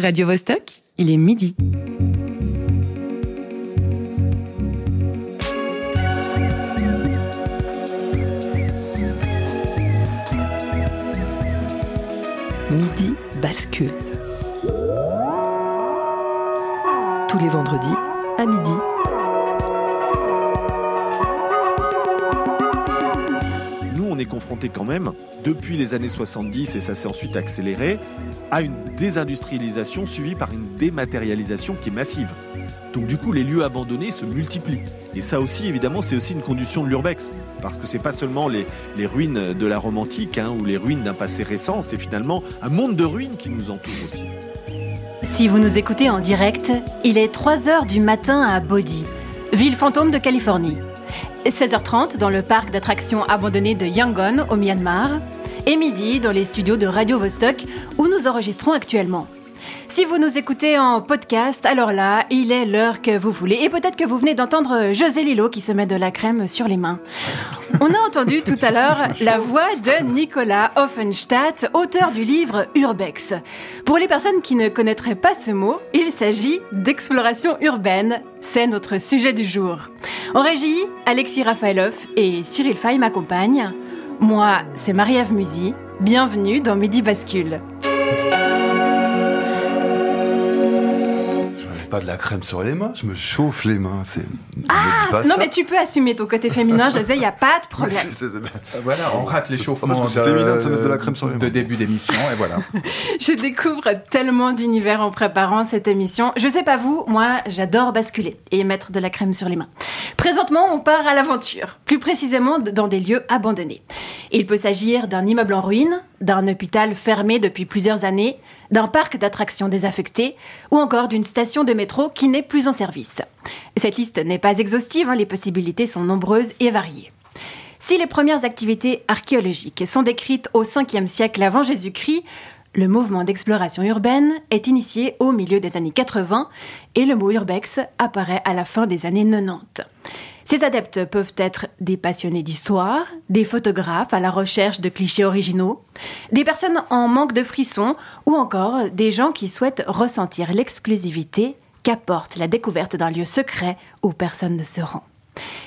Radio Vostok, il est midi. Midi bascule. Tous les vendredis à midi. Confronté quand même, depuis les années 70, et ça s'est ensuite accéléré, à une désindustrialisation suivie par une dématérialisation qui est massive. Donc du coup, les lieux abandonnés se multiplient. Et ça aussi, évidemment, c'est aussi une condition de l'urbex. Parce que c'est pas seulement les, ruines de la romantique hein, ou les ruines d'un passé récent, c'est finalement un monde de ruines qui nous entoure aussi. Si vous nous écoutez en direct, il est 3h du matin à Bodhi, ville fantôme de Californie. 16h30 dans le parc d'attractions abandonné de Yangon au Myanmar. Et midi dans les studios de Radio Vostok où nous enregistrons actuellement. Si vous nous écoutez en podcast, alors là, il est l'heure que vous voulez. Et peut-être que vous venez d'entendre José Lilo qui se met de la crème sur les mains. On a entendu tout à l'heure la voix de Nicolas Offenstadt, auteur du livre Urbex. Pour les personnes qui ne connaîtraient pas ce mot, il s'agit d'exploration urbaine. C'est notre sujet du jour. En régie, Alexis Rafaelov et Cyril Fay m'accompagnent. Moi, c'est Marie-Ève Musy. Bienvenue dans Midi Bascule. Pas de la crème sur les mains, je me chauffe les mains. C'est... Ah Non, mais tu peux assumer ton côté féminin, José, il n'y a pas de problème. Voilà, on rate l'échauffement de, féminin de se mettre de la crème sur les mains. de début d'émission, et voilà. Je découvre tellement d'univers en préparant cette émission. Je sais pas vous, moi, j'adore basculer et mettre de la crème sur les mains. Présentement, on part à l'aventure, plus précisément dans des lieux abandonnés. Il peut s'agir d'un immeuble en ruine, d'un hôpital fermé depuis plusieurs années, d'un parc d'attractions désaffecté ou encore d'une station de métro qui n'est plus en service. Cette liste n'est pas exhaustive, hein, les possibilités sont nombreuses et variées. Si les premières activités archéologiques sont décrites au 5e siècle avant Jésus-Christ, le mouvement d'exploration urbaine est initié au milieu des années 80 et le mot urbex apparaît à la fin des années 90. Ces adeptes peuvent être des passionnés d'histoire, des photographes à la recherche de clichés originaux, des personnes en manque de frissons ou encore des gens qui souhaitent ressentir l'exclusivité qu'apporte la découverte d'un lieu secret où personne ne se rend.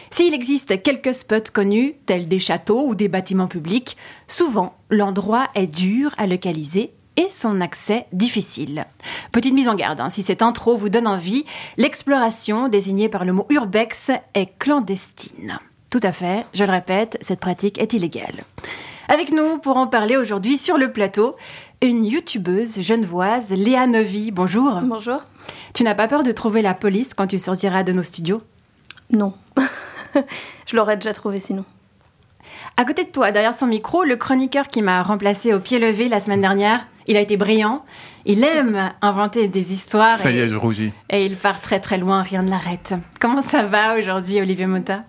S'il existe quelques spots connus, tels des châteaux ou des bâtiments publics, souvent l'endroit est dur à localiser et son accès difficile. Petite mise en garde, hein, si cette intro vous donne envie, l'exploration désignée par le mot urbex est clandestine. Tout à fait, je le répète, cette pratique est illégale. Avec nous pour en parler aujourd'hui sur le plateau, une youtubeuse genevoise, Léa Novi. Bonjour. Bonjour. Tu n'as pas peur de trouver la police quand tu sortiras de nos studios? Non. je l'aurais déjà trouvé sinon. À côté de toi, derrière son micro, le chroniqueur qui m'a remplacé au pied levé la semaine dernière, il a été brillant. Il aime inventer des histoires. Ça et, y est, je rougis. Et il part très très loin, rien ne l'arrête. Comment ça va aujourd'hui, Olivier Mota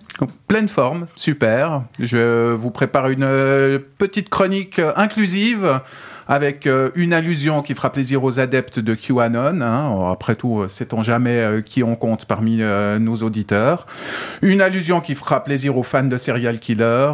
pleine forme, super. Je vous prépare une euh, petite chronique inclusive avec euh, une allusion qui fera plaisir aux adeptes de QAnon. Hein. Après tout, sait-on jamais euh, qui on compte parmi euh, nos auditeurs. Une allusion qui fera plaisir aux fans de serial killer,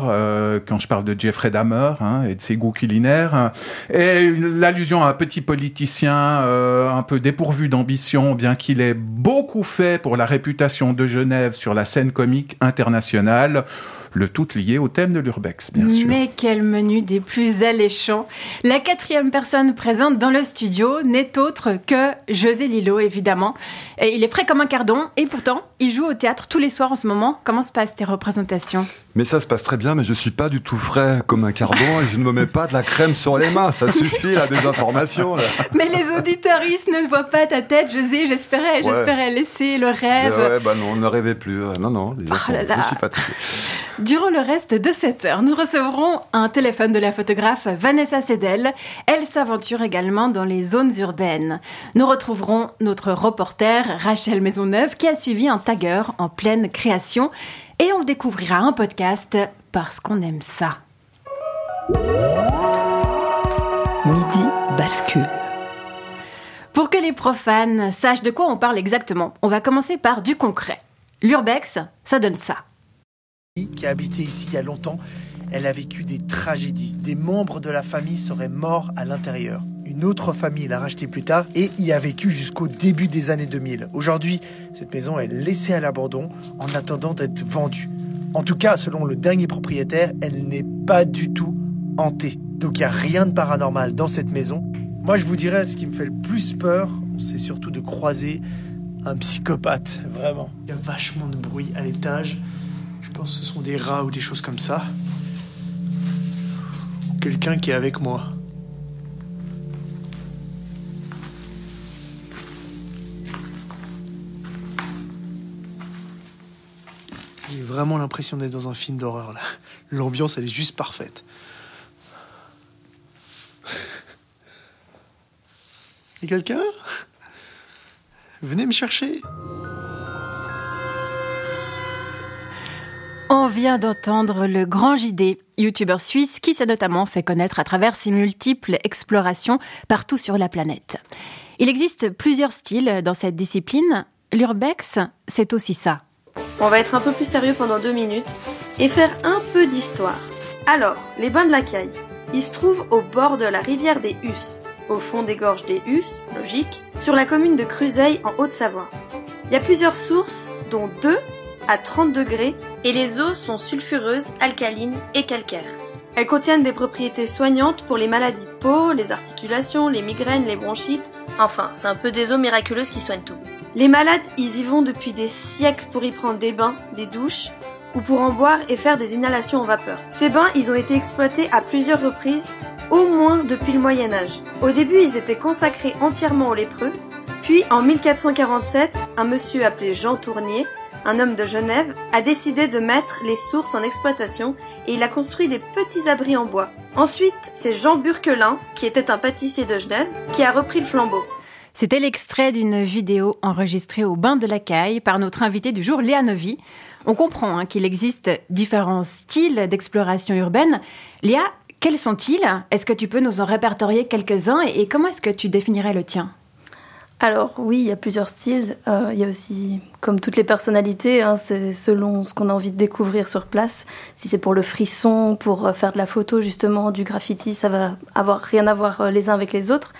quand je parle de Jeffrey Dahmer hein, et de ses goûts culinaires. Et l'allusion à un petit politicien un peu dépourvu d'ambition, bien qu'il ait beaucoup fait pour la réputation de Genève sur la scène comique internationale le tout lié au thème de l'urbex, bien sûr. Mais quel menu des plus alléchants La quatrième personne présente dans le studio n'est autre que José Lilo, évidemment. Et il est frais comme un cardon, et pourtant, il joue au théâtre tous les soirs en ce moment. Comment se passent tes représentations? Mais ça se passe très bien, mais je suis pas du tout frais comme un cardon, et je ne me mets pas de la crème sur les mains. Ça suffit, là, des informations. Là. Mais les auditoristes ne voient pas ta tête, José. J'espérais, j'espérais laisser le rêve. Ouais, bah non, ne rêvez plus. Non, non, les gens Oh sont- là là. je suis fatigué. Durant le reste de cette heure, nous recevrons un téléphone de la photographe Vanessa Sedel. Elle s'aventure également dans les zones urbaines. Nous retrouverons notre reporter Rachel Maisonneuve qui a suivi un tagger en pleine création et on découvrira un podcast parce qu'on aime ça. Midi bascule. Pour que les profanes sachent de quoi on parle exactement, on va commencer par du concret. L'urbex, ça donne ça. Qui a habité ici il y a longtemps, elle a vécu des tragédies. Des membres de la famille seraient morts à l'intérieur. Une autre famille l'a racheté plus tard et y a vécu jusqu'au début des années 2000. Aujourd'hui, cette maison est laissée à l'abandon en attendant d'être vendue. En tout cas, selon le dernier propriétaire, elle n'est pas du tout hantée. Donc il n'y a rien de paranormal dans cette maison. Moi, je vous dirais, ce qui me fait le plus peur, c'est surtout de croiser un psychopathe, vraiment. Il y a vachement de bruit à l'étage. Je pense que ce sont des rats ou des choses comme ça. Ou quelqu'un qui est avec moi. J'ai vraiment l'impression d'être dans un film d'horreur là. L'ambiance elle est juste parfaite. Et quelqu'un? Venez me chercher. On vient d'entendre le grand JD, youtubeur suisse qui s'est notamment fait connaître à travers ses multiples explorations partout sur la planète. Il existe plusieurs styles dans cette discipline. L'urbex, c'est aussi ça. On va être un peu plus sérieux pendant deux minutes et faire un peu d'histoire. Alors, les bains de la Caille. Ils se trouvent au bord de la rivière des Husses, au fond des gorges des Husses, logique, sur la commune de Cruzeil en Haute-Savoie. Il y a plusieurs sources, dont deux à 30 degrés, et les eaux sont sulfureuses, alcalines et calcaires. Elles contiennent des propriétés soignantes pour les maladies de peau, les articulations, les migraines, les bronchites. Enfin, c'est un peu des eaux miraculeuses qui soignent tout. Les malades, ils y vont depuis des siècles pour y prendre des bains, des douches, ou pour en boire et faire des inhalations en vapeur. Ces bains, ils ont été exploités à plusieurs reprises, au moins depuis le Moyen Âge. Au début, ils étaient consacrés entièrement aux lépreux, puis en 1447, un monsieur appelé Jean Tournier, un homme de Genève, a décidé de mettre les sources en exploitation et il a construit des petits abris en bois. Ensuite, c'est Jean Burquelin, qui était un pâtissier de Genève, qui a repris le flambeau. C'était l'extrait d'une vidéo enregistrée au bain de la Caille par notre invité du jour, Léa Novi. On comprend hein, qu'il existe différents styles d'exploration urbaine. Léa, quels sont-ils? Est-ce que tu peux nous en répertorier quelques-uns et comment est-ce que tu définirais le tien? Alors oui, il y a plusieurs styles. Euh, il y a aussi, comme toutes les personnalités, hein, c'est selon ce qu'on a envie de découvrir sur place. Si c'est pour le frisson, pour euh, faire de la photo justement, du graffiti, ça va avoir rien à voir euh, les uns avec les autres.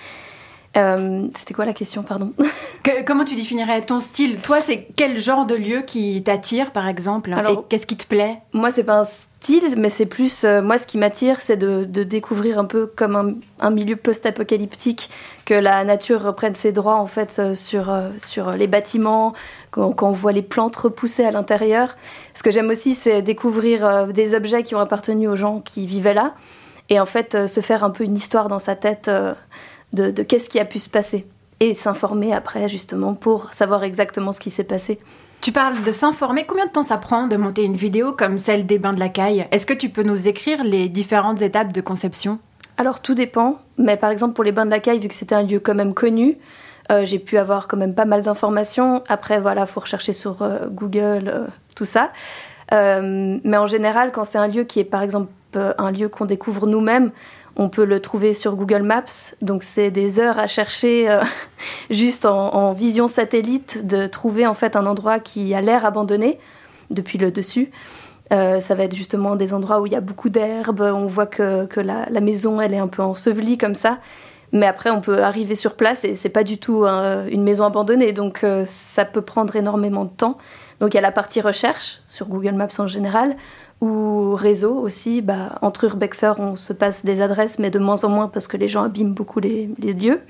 Euh, C'était quoi la question, pardon? Que- Comment tu définirais ton style? Toi, c'est quel genre de lieu qui t'attire, par exemple? Alors- Et qu'est-ce qui te plaît? Moi, c'est pas un mais c'est plus. euh, moi, ce qui m'attire, c'est de, découvrir un peu comme un, milieu post-apocalyptique, que la nature reprenne ses droits en fait euh, sur, euh, sur les bâtiments, quand, on voit les plantes repousser à l'intérieur. Ce que j'aime aussi, c'est découvrir des objets qui ont appartenu aux gens qui vivaient là, et en fait se faire un peu une histoire dans sa tête de qu'est-ce qui a pu se passer, et s'informer après justement pour savoir exactement ce qui s'est passé. Tu parles de s'informer. Combien de temps ça prend de monter une vidéo comme celle des bains de la caille? Est-ce que tu peux nous écrire les différentes étapes de conception? Alors tout dépend, mais par exemple pour les bains de la caille, vu que c'était un lieu quand même connu, euh, j'ai pu avoir quand même pas mal d'informations. Après voilà, faut rechercher sur euh, Google euh, tout ça. Mais en général, quand c'est un lieu qui est par exemple un lieu qu'on découvre nous-mêmes, on peut le trouver sur Google Maps. Donc c'est des heures à chercher euh, juste en, vision satellite de trouver en fait un endroit qui a l'air abandonné depuis le dessus. Euh, ça va être justement des endroits où il y a beaucoup d'herbes, on voit que, que la, maison elle est un peu ensevelie comme ça. Mais après, on peut arriver sur place et c'est pas du tout une maison abandonnée, donc euh, ça peut prendre énormément de temps. Donc il y a la partie recherche sur Google Maps en général, ou réseau aussi. Bah, entre urbexeurs, on se passe des adresses, mais de moins en moins parce que les gens abîment beaucoup les, lieux.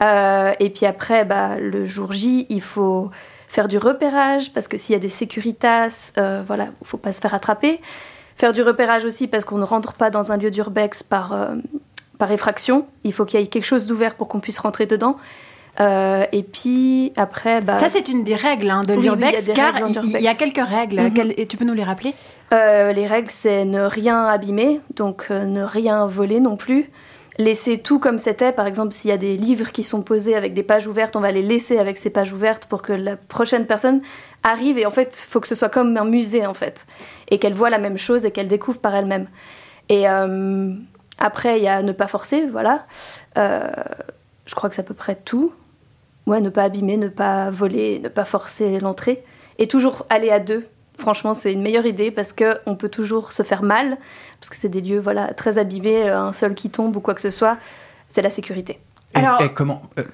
Euh, et puis après, bah, le jour J, il faut faire du repérage parce que s'il y a des sécuritas, euh, voilà, il faut pas se faire attraper. Faire du repérage aussi parce qu'on ne rentre pas dans un lieu d'urbex par, euh, par effraction. Il faut qu'il y ait quelque chose d'ouvert pour qu'on puisse rentrer dedans. Euh, et puis après, bah, Ça, c'est une des règles hein, de Oui, l'urbex, car il y a quelques règles. Mhm. Et tu peux nous les rappeler? Euh, les règles, c'est ne rien abîmer, donc euh, ne rien voler non plus. Laisser tout comme c'était. Par exemple, s'il y a des livres qui sont posés avec des pages ouvertes, on va les laisser avec ces pages ouvertes pour que la prochaine personne arrive. Et en fait, il faut que ce soit comme un musée, en fait. Et qu'elle voit la même chose et qu'elle découvre par elle-même. Et après, il y a ne pas forcer, voilà. Je crois que c'est à peu près tout. Ouais, ne pas abîmer, ne pas voler, ne pas forcer l'entrée. Et toujours aller à deux. Franchement, c'est une meilleure idée parce qu'on peut toujours se faire mal, parce que c'est des lieux voilà, très abîmés, un seul qui tombe ou quoi que ce soit, c'est la sécurité. Et- Alors- et comment euh,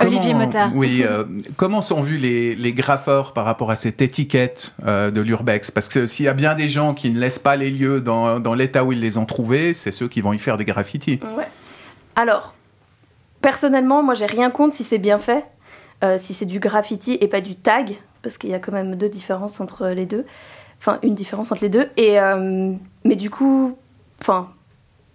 Olivier Motard. Oui, euh, comment sont vus les, les graffeurs par rapport à cette étiquette euh, de l'urbex? Parce que s'il y a bien des gens qui ne laissent pas les lieux dans, dans l'état où ils les ont trouvés, c'est ceux qui vont y faire des graffitis. Ouais. Alors, personnellement, moi, j'ai rien contre si c'est bien fait, euh, si c'est du graffiti et pas du tag, parce qu'il y a quand même deux différences entre les deux. Enfin, une différence entre les deux. Et, euh, mais du coup, enfin,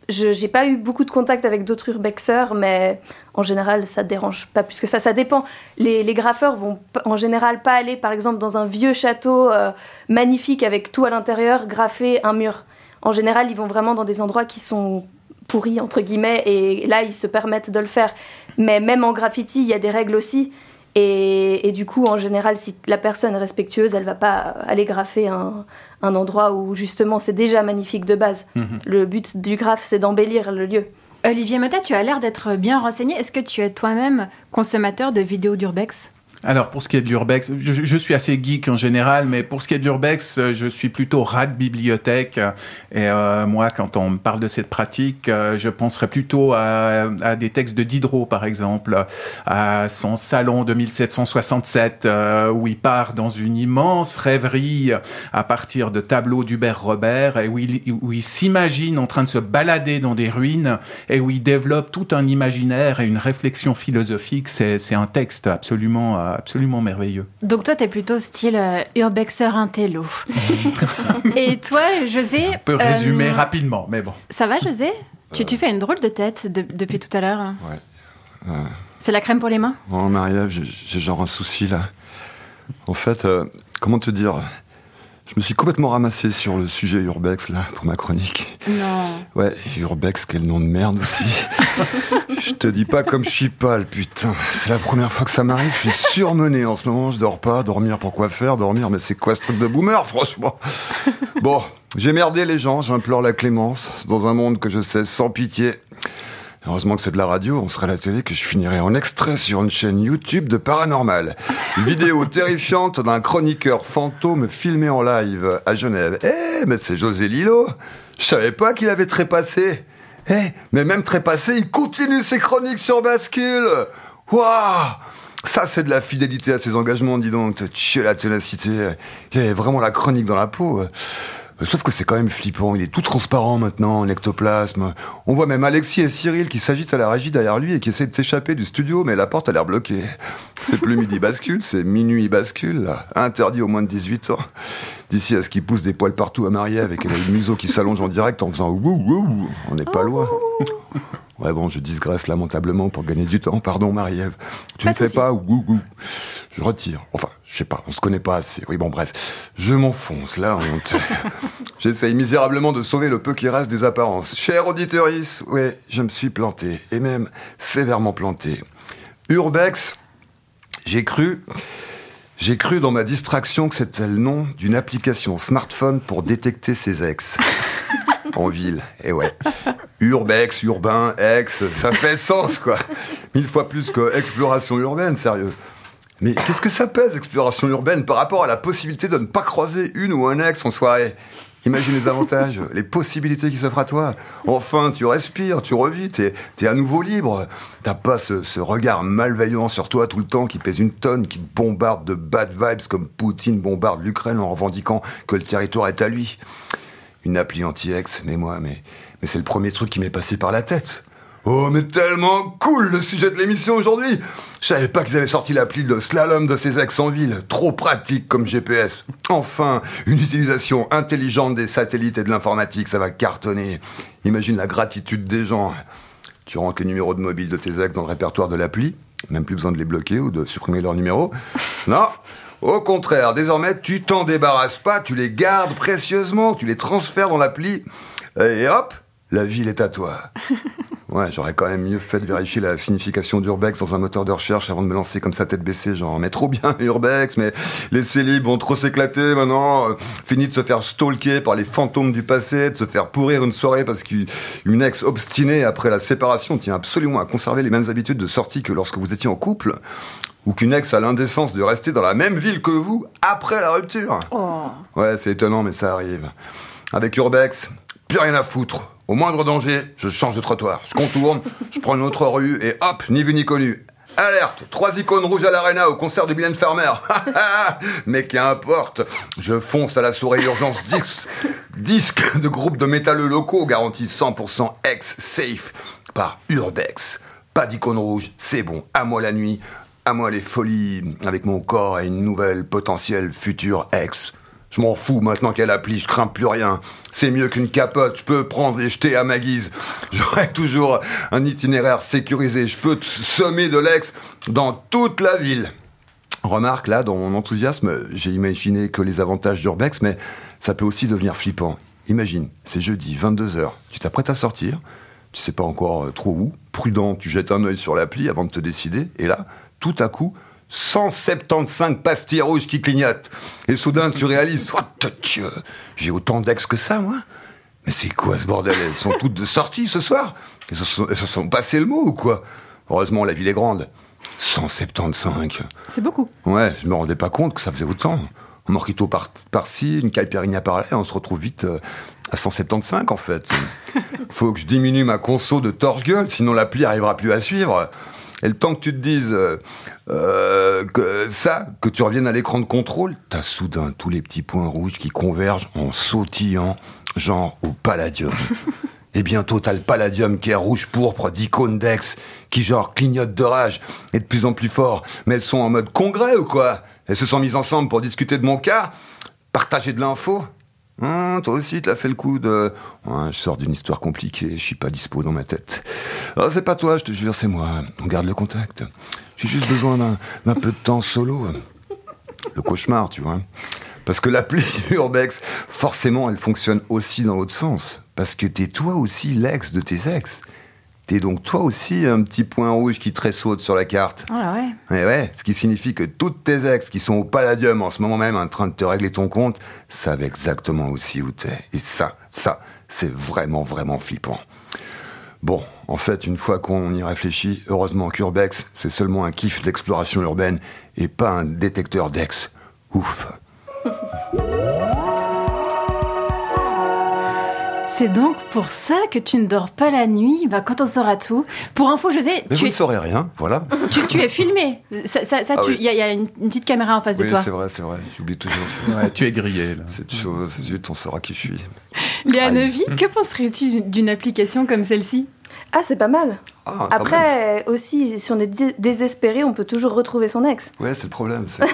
j'ai pas eu beaucoup de contact avec d'autres urbexeurs, mais en général, ça dérange pas plus que ça. Ça dépend. Les, graffeurs vont en général pas aller, par exemple, dans un vieux château euh, magnifique avec tout à l'intérieur, graffer un mur. En général, ils vont vraiment dans des endroits qui sont pourris, entre guillemets, et là, ils se permettent de le faire. Mais même en graffiti, il y a des règles aussi. Et, et du coup, en général, si la personne est respectueuse, elle va pas aller graffer un, un endroit où justement c'est déjà magnifique de base. Mhm. Le but du graphe, c'est d'embellir le lieu. Olivier Mota, tu as l'air d'être bien renseigné. Est-ce que tu es toi-même consommateur de vidéos d'urbex? Alors, pour ce qui est de l'urbex, je, suis assez geek en général, mais pour ce qui est de l'urbex, euh, je suis plutôt rat de bibliothèque. Et euh, moi, quand on me parle de cette pratique, euh, je penserais plutôt à, des textes de Diderot, par exemple, à son salon de 1767, euh, où il part dans une immense rêverie à partir de tableaux d'Hubert Robert, et où il, où il s'imagine en train de se balader dans des ruines, et où il développe tout un imaginaire et une réflexion philosophique. C'est un texte absolument, absolument merveilleux. Donc toi, t'es plutôt style euh, urbexeur intello. Et toi, José On peut euh, résumer rapidement, mais bon. Ça va, José? Tu, tu fais une drôle de tête de- depuis tout à l'heure. Ouais. Euh, C'est la crème pour les mains? Oh, Marie-Ève, j'ai- genre un souci là. En fait, euh, comment te dire? Je me suis complètement ramassé sur le sujet Urbex là pour ma chronique. Non. Ouais, Urbex, quel nom de merde aussi. je te dis pas comme je suis pas, le putain. C'est la première fois que ça m'arrive. Je suis surmené en ce moment. Je dors pas. Dormir, pourquoi faire? Dormir, mais c'est quoi ce truc de boomer, franchement? Bon, j'ai merdé les gens. J'implore la clémence dans un monde que je sais sans pitié. Heureusement que c'est de la radio, on serait à la télé, que je finirais en extrait sur une chaîne YouTube de paranormal. Vidéo terrifiante d'un chroniqueur fantôme filmé en live à Genève. Eh, mais c'est José Lillo Je savais pas qu'il avait trépassé Eh, mais même trépassé, il continue ses chroniques sur bascule Waouh ça, c'est de la fidélité à ses engagements, dis donc. Tu la ténacité. Il y a vraiment la chronique dans la peau. Euh, Sauf que c'est quand même flippant, il est tout transparent maintenant, en ectoplasme. On voit même Alexis et Cyril qui s'agitent à la régie derrière lui et qui essaient de s'échapper du studio, mais la porte a l'air bloquée. C'est plus midi bascule, c'est minuit bascule, là. Interdit aux moins de 18 ans. D'ici à ce qu'il pousse des poils partout à Marie-Ève et qu'elle a le museau qui s'allonge en direct en faisant wouh wouh, on n'est pas loin. Ouais bon, je digresse lamentablement pour gagner du temps, pardon Marie-Ève. Tu Pas ne fais pas wouh wouh. Je retire. Enfin, je sais pas, on se connaît pas assez. Oui, bon, bref. Je m'enfonce, la honte. J'essaye misérablement de sauver le peu qui reste des apparences. Cher auditeurice, ouais, je me suis planté. Et même sévèrement planté. Urbex, j'ai cru. J'ai cru dans ma distraction que c'était le nom d'une application smartphone pour détecter ses ex. en ville, et ouais. Urbex, urbain, ex, ça fait sens, quoi. Mille fois plus que exploration urbaine, sérieux. Mais qu'est-ce que ça pèse, exploration urbaine, par rapport à la possibilité de ne pas croiser une ou un ex en soirée? Imagine les avantages, les possibilités qui s'offrent à toi. Enfin, tu respires, tu revis, t'es es à nouveau libre. T'as pas ce, ce regard malveillant sur toi tout le temps qui pèse une tonne, qui te bombarde de bad vibes comme Poutine bombarde l'Ukraine en revendiquant que le territoire est à lui. Une appli anti-ex, mais moi, mais, mais c'est le premier truc qui m'est passé par la tête. Oh, mais tellement cool le sujet de l'émission aujourd'hui Je savais pas qu'ils avaient sorti l'appli de slalom de ces ex en ville. Trop pratique comme GPS. Enfin, une utilisation intelligente des satellites et de l'informatique, ça va cartonner. Imagine la gratitude des gens. Tu rentres les numéros de mobile de tes ex dans le répertoire de l'appli. Même plus besoin de les bloquer ou de supprimer leurs numéros. Non au contraire, désormais, tu t'en débarrasses pas, tu les gardes précieusement, tu les transfères dans l'appli, et hop, la ville est à toi. Ouais, j'aurais quand même mieux fait de vérifier la signification d'Urbex dans un moteur de recherche avant de me lancer comme ça tête baissée, genre, mais trop bien Urbex, mais les célibes vont trop s'éclater maintenant, euh, fini de se faire stalker par les fantômes du passé, de se faire pourrir une soirée parce qu'une ex obstinée après la séparation tient absolument à conserver les mêmes habitudes de sortie que lorsque vous étiez en couple, ou qu'une ex a l'indécence de rester dans la même ville que vous après la rupture. Oh. Ouais, c'est étonnant, mais ça arrive. Avec Urbex, plus rien à foutre. Au moindre danger, je change de trottoir. Je contourne, je prends une autre rue et hop, ni vu ni connu. Alerte Trois icônes rouges à l'arena au concert du Billion Farmer. Mais qu'importe, je fonce à la soirée urgence disque, disque de groupe de métalleux locaux garantis 100% ex-safe par Urbex. Pas d'icône rouge, c'est bon, à moi la nuit, à moi les folies, avec mon corps et une nouvelle potentielle future ex. Je m'en fous maintenant qu'elle applique, je crains plus rien. C'est mieux qu'une capote, je peux prendre et jeter à ma guise. J'aurai toujours un itinéraire sécurisé, je peux sommer de l'ex dans toute la ville. Remarque, là, dans mon enthousiasme, j'ai imaginé que les avantages d'Urbex, mais ça peut aussi devenir flippant. Imagine, c'est jeudi, 22h, tu t'apprêtes à sortir, tu sais pas encore euh, trop où, prudent, tu jettes un œil sur l'appli avant de te décider, et là, tout à coup, 175 pastilles rouges qui clignotent. Et soudain, tu réalises, oh, Dieu, j'ai autant d'ex que ça, moi Mais c'est quoi ce bordel? Elles sont toutes de sortie ce soir elles se, sont, elles se sont passées le mot ou quoi? Heureusement, la ville est grande. 175. C'est beaucoup. Ouais, je me rendais pas compte que ça faisait autant. Un morquito par- par-ci, une caipirinha par-là, on se retrouve vite euh, à 175 en fait. Faut que je diminue ma conso de torche-gueule, sinon l'appli arrivera plus à suivre. Et le temps que tu te dises euh, euh, que ça, que tu reviennes à l'écran de contrôle, t'as soudain tous les petits points rouges qui convergent en sautillant, genre au palladium. Et bientôt, t'as le palladium qui est rouge pourpre d'icônes d'ex, qui genre clignotent de rage, et de plus en plus fort. Mais elles sont en mode congrès ou quoi? Elles se sont mises ensemble pour discuter de mon cas Partager de l'info Hum, toi aussi, t'as fait le coup de... Ouais, je sors d'une histoire compliquée, je suis pas dispo dans ma tête. Ah, c'est pas toi, je te jure, c'est moi. On garde le contact. J'ai juste besoin d'un peu de temps solo. Le cauchemar, tu vois. Parce que l'appli Urbex, forcément, elle fonctionne aussi dans l'autre sens. Parce que t'es toi aussi l'ex de tes ex. T'es donc toi aussi un petit point rouge qui tressaute sur la carte. Ah ouais. Ouais, ouais, ce qui signifie que toutes tes ex qui sont au palladium en ce moment même en train de te régler ton compte savent exactement aussi où t'es. Et ça, ça, c'est vraiment, vraiment flippant. Bon, en fait, une fois qu'on y réfléchit, heureusement qu'Urbex, c'est seulement un kiff d'exploration urbaine et pas un détecteur d'ex. Ouf. C'est donc pour ça que tu ne dors pas la nuit, bah, quand on saura tout. Pour info, José, Mais tu vous es, ne saurez rien, voilà. tu, tu es filmé. Ça, ça, ça, Ah tu- oui. il y a, il y a une, petite caméra en face de Oui, toi. c'est vrai, c'est vrai. J'oublie toujours. Ouais, tu es grillé, là. cette chose. Zut, on saura qui je suis. Léa. Neuvy, que penserais-tu d'une application comme celle-ci? Ah, c'est pas mal. Ah. Après, aussi, si on est dé- désespéré, on peut toujours retrouver son ex. Ouais, c'est le problème. C'est.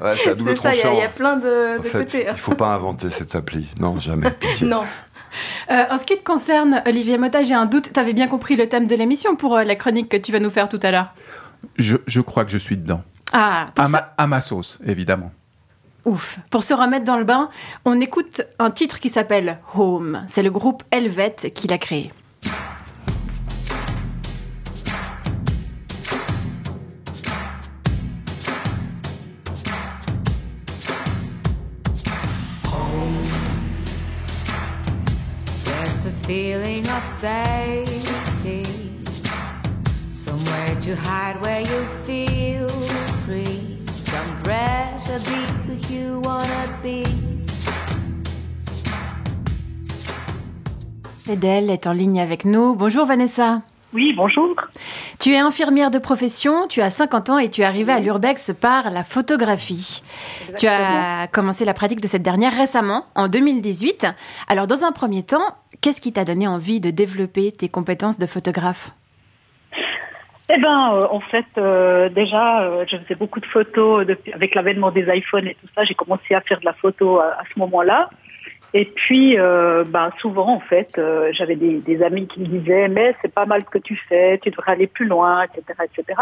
Ouais, ouais ça, il y a- y, plein de, En de fait, côtés. hein. il faut pas inventer cette appli. Non, jamais. Pitié. Non. Euh, En ce qui te concerne, Olivier Mota, j'ai un doute. Tu avais bien compris le thème de l'émission pour euh, la chronique que tu vas nous faire tout à l'heure. Je, je crois que je suis dedans. Ah, À ma, à ma sauce, évidemment. Ouf. Pour se remettre dans le bain, on écoute un titre qui s'appelle Home. C'est le groupe Helvet qui l'a créé. Feeling of safety, somewhere to hide where you feel free from pressure. Be who you wanna be. Edel est en ligne avec nous. Bonjour Vanessa. Oui, bonjour. Tu es infirmière de profession, tu as 50 ans et tu es arrivée à l'Urbex par la photographie. Tu as commencé la pratique de cette dernière récemment, en 2018. Alors dans un premier temps, qu'est-ce qui t'a donné envie de développer tes compétences de photographe? Eh ben, euh, en fait, euh, déjà, euh, je faisais beaucoup de photos depuis, avec l'avènement des iPhones et tout ça. J'ai commencé à faire de la photo à, à ce moment-là. Et puis, euh, ben, souvent, en fait, euh, j'avais des, amis qui me disaient, mais c'est pas mal ce que tu fais, tu devrais aller plus loin, etc., etc.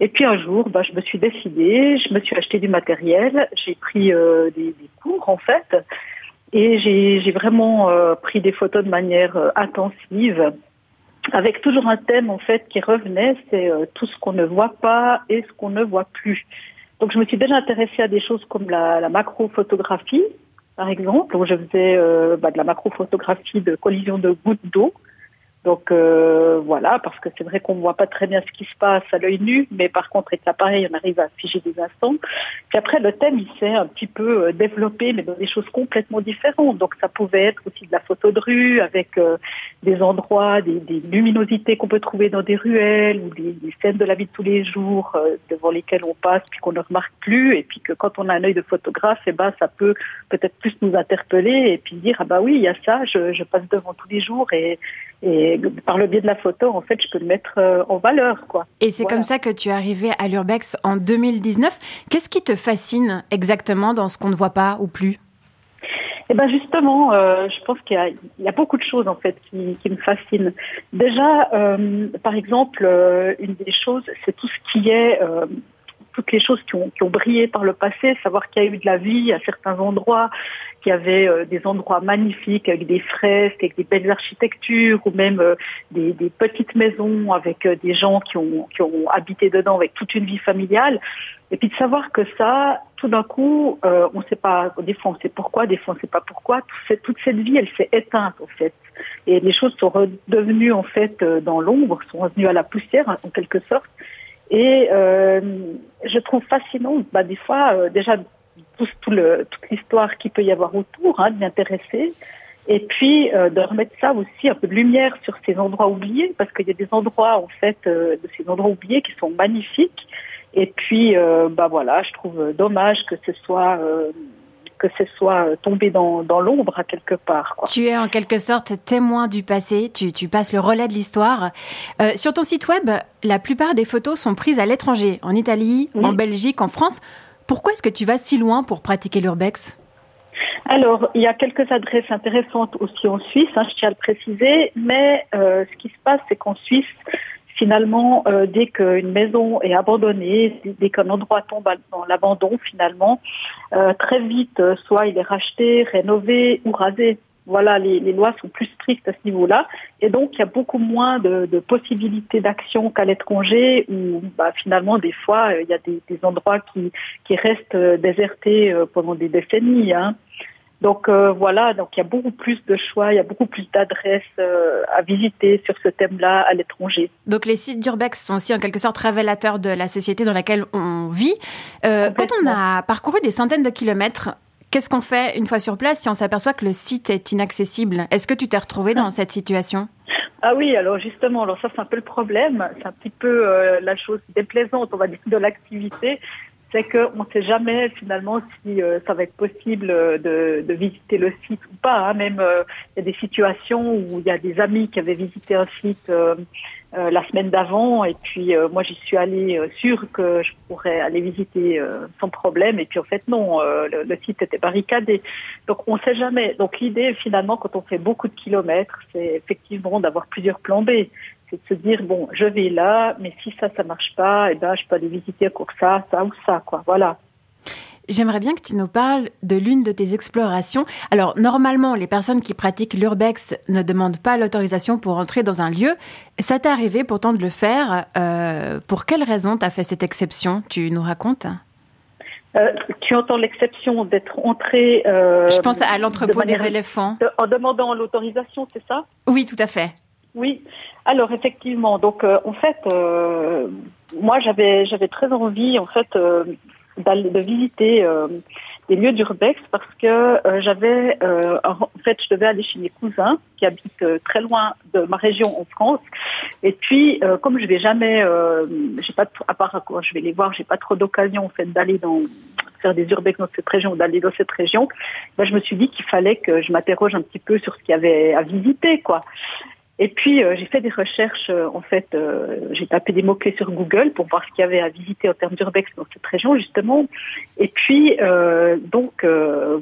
Et puis un jour, ben, je me suis décidée, je me suis acheté du matériel, j'ai pris euh, des, cours, en fait, et j'ai vraiment pris des photos de manière intensive avec toujours un thème en fait qui revenait, c'est tout ce qu'on ne voit pas et ce qu'on ne voit plus. Donc je me suis déjà intéressée à des choses comme la, la macrophotographie, par exemple, où je faisais euh, bah, de la macrophotographie de collision de gouttes d'eau. Donc euh, voilà, parce que c'est vrai qu'on ne voit pas très bien ce qui se passe à l'œil nu, mais par contre avec l'appareil, on arrive à figer des instants. Puis après, le thème, il s'est un petit peu euh, développé, mais dans des choses complètement différentes. Donc ça pouvait être aussi de la photo de rue avec euh, des endroits, des, luminosités qu'on peut trouver dans des ruelles ou des, scènes de la vie de tous les jours euh, devant lesquelles on passe puis qu'on ne remarque plus. Et puis que quand on a un œil de photographe, eh ben, ça peut peut-être plus nous interpeller et puis dire, ah bah oui, il y a ça, je, passe devant tous les jours et par le biais de la photo, en fait, je peux le mettre euh, en valeur, quoi. Et c'est Voilà. comme ça que tu es arrivé à l'Urbex en 2019. Qu'est-ce qui te fascine exactement dans ce qu'on ne voit pas ou plus? Eh ben justement, euh, je pense qu'il y a, il y a beaucoup de choses en fait qui, qui me fascinent. Déjà, euh, par exemple, euh, une des choses, c'est tout ce qui est toutes les choses qui ont, brillé par le passé, savoir qu'il y a eu de la vie à certains endroits, qu'il y avait euh, des endroits magnifiques avec des fresques, avec des belles architectures, ou même euh, des, petites maisons avec euh, des gens qui ont, habité dedans avec toute une vie familiale. Et puis de savoir que ça, tout d'un coup, on ne sait pas, des fois on sait pourquoi, des fois on ne sait pas pourquoi, toute cette, toute cette vie, elle s'est éteinte en fait. Et les choses sont redevenues en fait dans l'ombre, sont revenues à la poussière en quelque sorte. Et euh, je trouve fascinant, bah, des fois, euh, déjà toute l'histoire qu'il peut y avoir autour, hein, de m'y intéresser. Et puis euh, de remettre ça aussi un peu de lumière sur ces endroits oubliés, parce qu'il y a des endroits en fait de ces endroits oubliés qui sont magnifiques. Et puis bah voilà, je trouve dommage que ce soit que ce soit euh, tombé dans, dans l'ombre à quelque part. Quoi. Tu es en quelque sorte témoin du passé, tu, tu passes le relais de l'histoire. Euh, sur ton site web, la plupart des photos sont prises à l'étranger, en Italie, Oui. en Belgique, en France. Pourquoi est-ce que tu vas si loin pour pratiquer l'urbex? Alors, il y a quelques adresses intéressantes aussi en Suisse, hein, je tiens à le préciser, mais euh, ce qui se passe, c'est qu'en Suisse, finalement, euh, dès qu'une maison est abandonnée, dès qu'un endroit tombe dans l'abandon, finalement, euh, très vite, euh, soit il est racheté, rénové ou rasé. Voilà, les, les lois sont plus strictes à ce niveau-là, et donc il y a beaucoup moins de, de possibilités d'action qu'à l'étranger, où bah, finalement, des fois, euh, il y a des, des endroits qui, qui restent euh, désertés pendant des décennies. Hein. Donc euh, voilà, donc il y a beaucoup plus de choix, il y a beaucoup plus d'adresses euh, à visiter sur ce thème-là à l'étranger. Donc les sites d'urbex sont aussi en quelque sorte révélateurs de la société dans laquelle on vit. Euh, quand on a parcouru des centaines de kilomètres, qu'est-ce qu'on fait une fois sur place si on s'aperçoit que le site est inaccessible? Est-ce que tu t'es retrouvé dans cette situation? Ah oui, alors justement, alors ça c'est un peu le problème, c'est un petit peu euh, la chose déplaisante, on va dire, de l'activité, c'est qu'on ne sait jamais finalement si euh, ça va être possible euh, de, de visiter le site ou pas. hein. Même euh, il y a des situations où il y a des amis qui avaient visité un site euh, la semaine d'avant et puis euh, moi j'y suis allée euh, sûre que je pourrais aller visiter euh, sans problème et puis en fait non, euh, le, le site était barricadé. Donc on ne sait jamais. Donc l'idée finalement quand on fait beaucoup de kilomètres, c'est effectivement d'avoir plusieurs plans B. C'est de se dire bon, je vais là, mais si ça ça marche pas, eh ben je peux aller visiter encore ça, ça ou ça quoi. Voilà. J'aimerais bien que tu nous parles de l'une de tes explorations. Alors, normalement, les personnes qui pratiquent l'urbex ne demandent pas l'autorisation pour entrer dans un lieu. Ça t'est arrivé pourtant de le faire. Euh, pour quelle raison t'as fait cette exception? Tu nous racontes? Euh, tu entends l'exception d'être entré. euh, Je pense à l'entrepôt de des éléphants. de- en demandant l'autorisation, c'est ça? Oui, tout à fait. Oui. Alors effectivement, donc euh, en fait, moi j'avais j'avais très envie en fait de visiter euh, des lieux d'urbex parce que euh, j'avais euh, en fait je devais aller chez mes cousins qui habitent très loin de ma région en France. Et puis comme je vais jamais j'ai pas à part quand je vais les voir j'ai pas trop d'occasion en fait d'aller dans faire des urbex dans cette région d'aller dans cette région ben, je me suis dit qu'il fallait que je m'interroge un petit peu sur ce qu'il y avait à visiter quoi et puis euh, j'ai fait des recherches, euh, en fait, euh, j'ai tapé des mots-clés sur Google pour voir ce qu'il y avait à visiter en termes d'urbex dans cette région justement. Et puis donc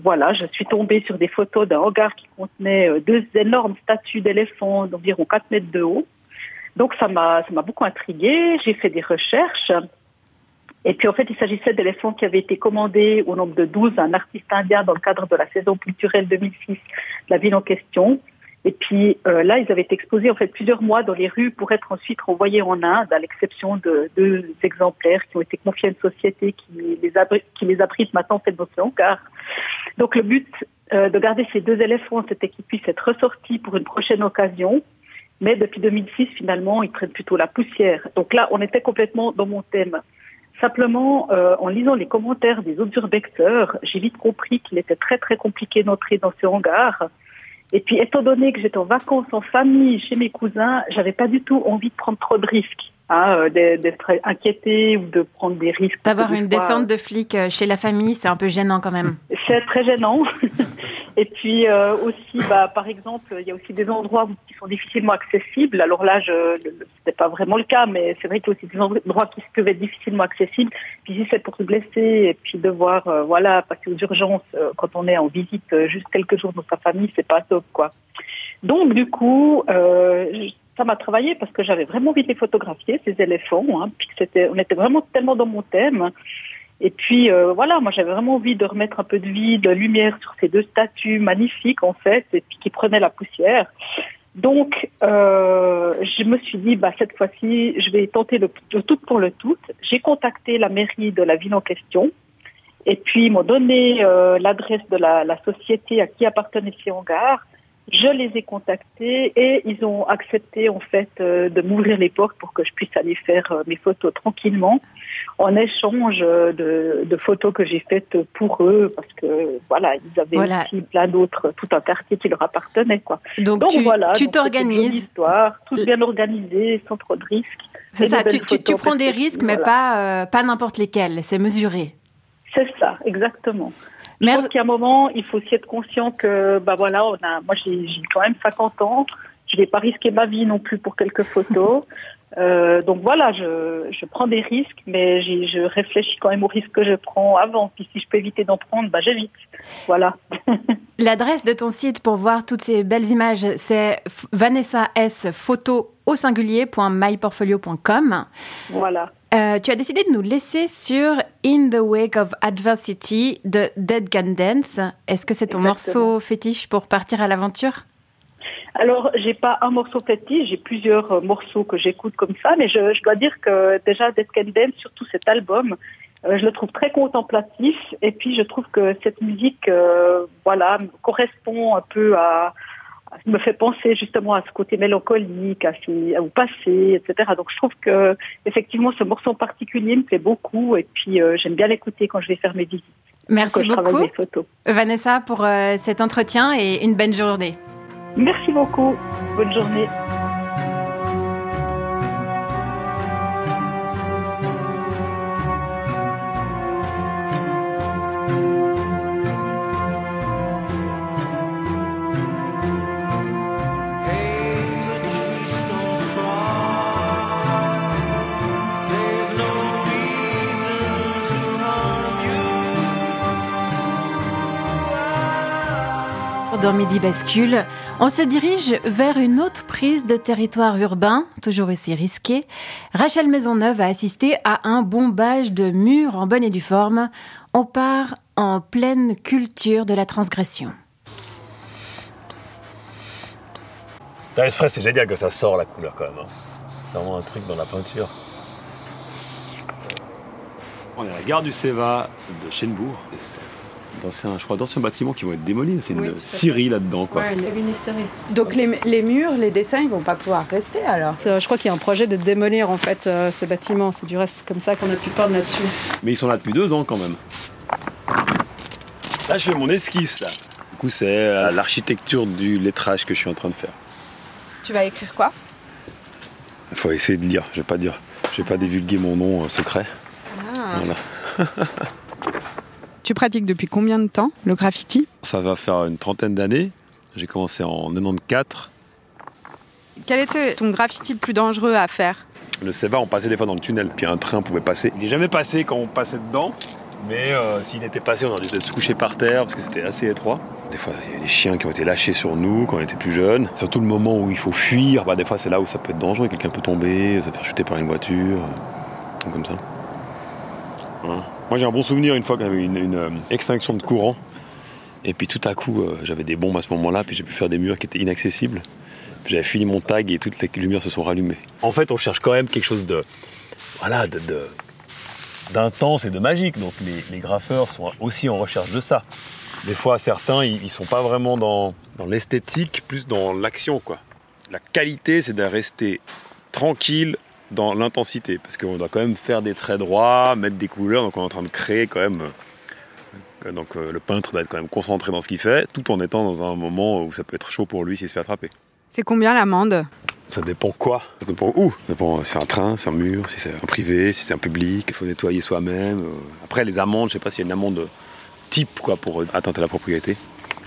voilà, je suis tombée sur des photos d'un hangar qui contenait deux énormes statues d'éléphants d'environ 4 mètres de haut. Donc ça m'a ça m'a beaucoup intriguée. J'ai fait des recherches. Et puis en fait, il s'agissait d'éléphants qui avaient été commandés au nombre de 12 à un artiste indien dans le cadre de la saison culturelle 2006 de la ville en question. Et puis euh, là, ils avaient été exposés en fait plusieurs mois dans les rues pour être ensuite renvoyés en Inde, à l'exception de deux exemplaires qui ont été confiés à une société qui les, abri- qui les abrite maintenant en fait dans ce hangar. Donc le but euh, de garder ces deux éléphants, c'était qu'ils puissent être ressortis pour une prochaine occasion. Mais depuis 2006, finalement, ils prennent plutôt la poussière. Donc là, on était complètement dans mon thème. Simplement, euh, en lisant les commentaires des autres urbexeurs, j'ai vite compris qu'il était très très compliqué d'entrer dans ce hangar. Et puis, étant donné que j'étais en vacances en famille chez mes cousins, j'avais pas du tout envie de prendre trop de risques, hein, euh, d'être inquiétée ou de prendre des risques. D'avoir une fois, descente de flics euh, chez la famille, c'est un peu gênant quand même. c'est très gênant. Et puis euh, aussi, bah, par exemple, il y a aussi des endroits qui sont difficilement accessibles. Alors là, je c'était pas vraiment le cas, mais c'est vrai qu'il y a aussi des endroits qui peuvent être difficilement accessibles. Puis si c'est pour se blesser et puis devoir, euh, voilà, passer aux urgences euh, quand on est en visite euh, juste quelques jours dans sa famille, c'est pas top, quoi. Donc du coup, euh, ça m'a travaillé parce que j'avais vraiment envie de les photographier ces éléphants. Hein, puis c'était, on était vraiment tellement dans mon thème. Et puis euh, voilà, moi j'avais vraiment envie de remettre un peu de vie, de lumière sur ces deux statues magnifiques en fait, et puis qui prenaient la poussière. Donc euh, je me suis dit, bah cette fois-ci, je vais tenter le, tout pour le tout. J'ai contacté la mairie de la ville en question, et puis ils m'ont donné euh, l'adresse de la, la société à qui appartenait ces hangars. Je les ai contactés et ils ont accepté en fait euh, de m'ouvrir les portes pour que je puisse aller faire euh, mes photos tranquillement en échange euh, de, de photos que j'ai faites pour eux parce que voilà ils avaient Voilà. aussi plein d'autres tout un quartier qui leur appartenait quoi. Donc, Donc tu voilà, t'organises. histoire, tout bien organisé, sans trop de risques. C'est ça, tu, tu- prends des risques, mais voilà. pas, euh, pas n'importe lesquels. C'est mesuré. C'est ça, exactement. Je Mer- pense qu'à un moment, il faut aussi être conscient que, bah voilà, on a, moi j'ai quand même 50 ans, je vais pas risquer ma vie non plus pour quelques photos. Euh, donc voilà, je, je prends des risques, mais je réfléchis quand même aux risques que je prends avant. Puis si je peux éviter d'en prendre, bah j'évite. Voilà. L'adresse de ton site pour voir toutes ces belles images, c'est f- Vanessa S photo au singulier.myportfolio.com. Voilà. Euh, tu as décidé de nous laisser sur In the Wake of Adversity de Dead Can Dance. Est-ce que c'est ton Exactement. morceau fétiche pour partir à l'aventure? Alors, j'ai pas un morceau fétiche, j'ai plusieurs euh, morceaux que j'écoute comme ça, mais je, je dois dire que déjà Dead Can Dance, surtout cet album, euh, je le trouve très contemplatif, et puis je trouve que cette musique, euh, voilà, correspond un peu à- me fait penser justement à ce côté mélancolique, à ce, au passé, etc. Donc je trouve que effectivement ce morceau en particulier me plaît beaucoup, et puis euh, j'aime bien l'écouter quand je vais faire mes visites, Merci quand je travaille beaucoup. Vanessa, pour euh, cet entretien et une bonne journée. Merci beaucoup, bonne journée. Dans Midi Bascule, on se dirige vers une autre prise de territoire urbain, toujours aussi risquée. Rachel Maisonneuve a assisté à un bombage de murs en bonne et due forme. On part en pleine culture de la transgression. Dans l'express, c'est génial que ça sort la couleur quand même. hein. C'est vraiment un truc dans la peinture. On est à la gare du Séva de Chenbourg. D'anciens- je crois d'anciens bâtiments qui vont être démolis. C'est une Oui, scierie là-dedans. Quoi. Ouais, une ébénisterie. Donc les, les murs, les dessins, ils vont pas pouvoir rester alors? Je crois qu'il y a un projet de démolir en fait euh, ce bâtiment. C'est du reste comme ça qu'on a pu peindre là-dessus. Mais ils sont là depuis deux ans quand même. Là, je fais mon esquisse. Là. Du coup, c'est euh, l'architecture du lettrage que je suis en train de faire. Tu vas écrire quoi? Il faut essayer de lire. Je vais pas dire. Je vais pas divulguer mon nom euh, secret. Voilà. Tu pratiques depuis combien de temps le graffiti? Ça va faire une trentaine d'années. J'ai commencé en 94. Quel était ton graffiti le plus dangereux à faire? Le Séva, on passait des fois dans le tunnel, puis un train pouvait passer. Il n'est jamais passé quand on passait dedans, mais euh, s'il était passé, on aurait dû se coucher par terre parce que c'était assez étroit. Des fois, il y a des chiens qui ont été lâchés sur nous quand on était plus jeunes. Surtout le moment où il faut fuir, bah, des fois c'est là où ça peut être dangereux. Quelqu'un peut tomber, se faire chuter par une voiture, euh, comme ça. Voilà. Moi j'ai un bon souvenir une fois qu'il y avait une, euh, extinction de courant. Et puis tout à coup, euh, j'avais des bombes à ce moment-là, puis j'ai pu faire des murs qui étaient inaccessibles. J'avais fini mon tag et toutes les lumières se sont rallumées. En fait, on cherche quand même quelque chose de, voilà, de, d'intense et de magique. Donc les, les graffeurs sont aussi en recherche de ça. Des fois, certains, ils, ils sont pas vraiment dans, dans l'esthétique, plus dans l'action, quoi. La qualité, c'est de rester tranquille, dans l'intensité, parce qu'on doit quand même faire des traits droits, mettre des couleurs, donc on est en train de créer quand même. euh, Donc euh, le peintre doit être quand même concentré dans ce qu'il fait, tout en étant dans un moment où ça peut être chaud pour lui s'il se fait attraper. C'est combien l'amende? Ça dépend quoi? Ça dépend où Ça dépend si c'est un train, si c'est un mur, si c'est un privé, si c'est un public, il faut nettoyer soi-même. euh. Après les amendes, je sais pas s'il y a une amende type quoi pour atteinte à la propriété.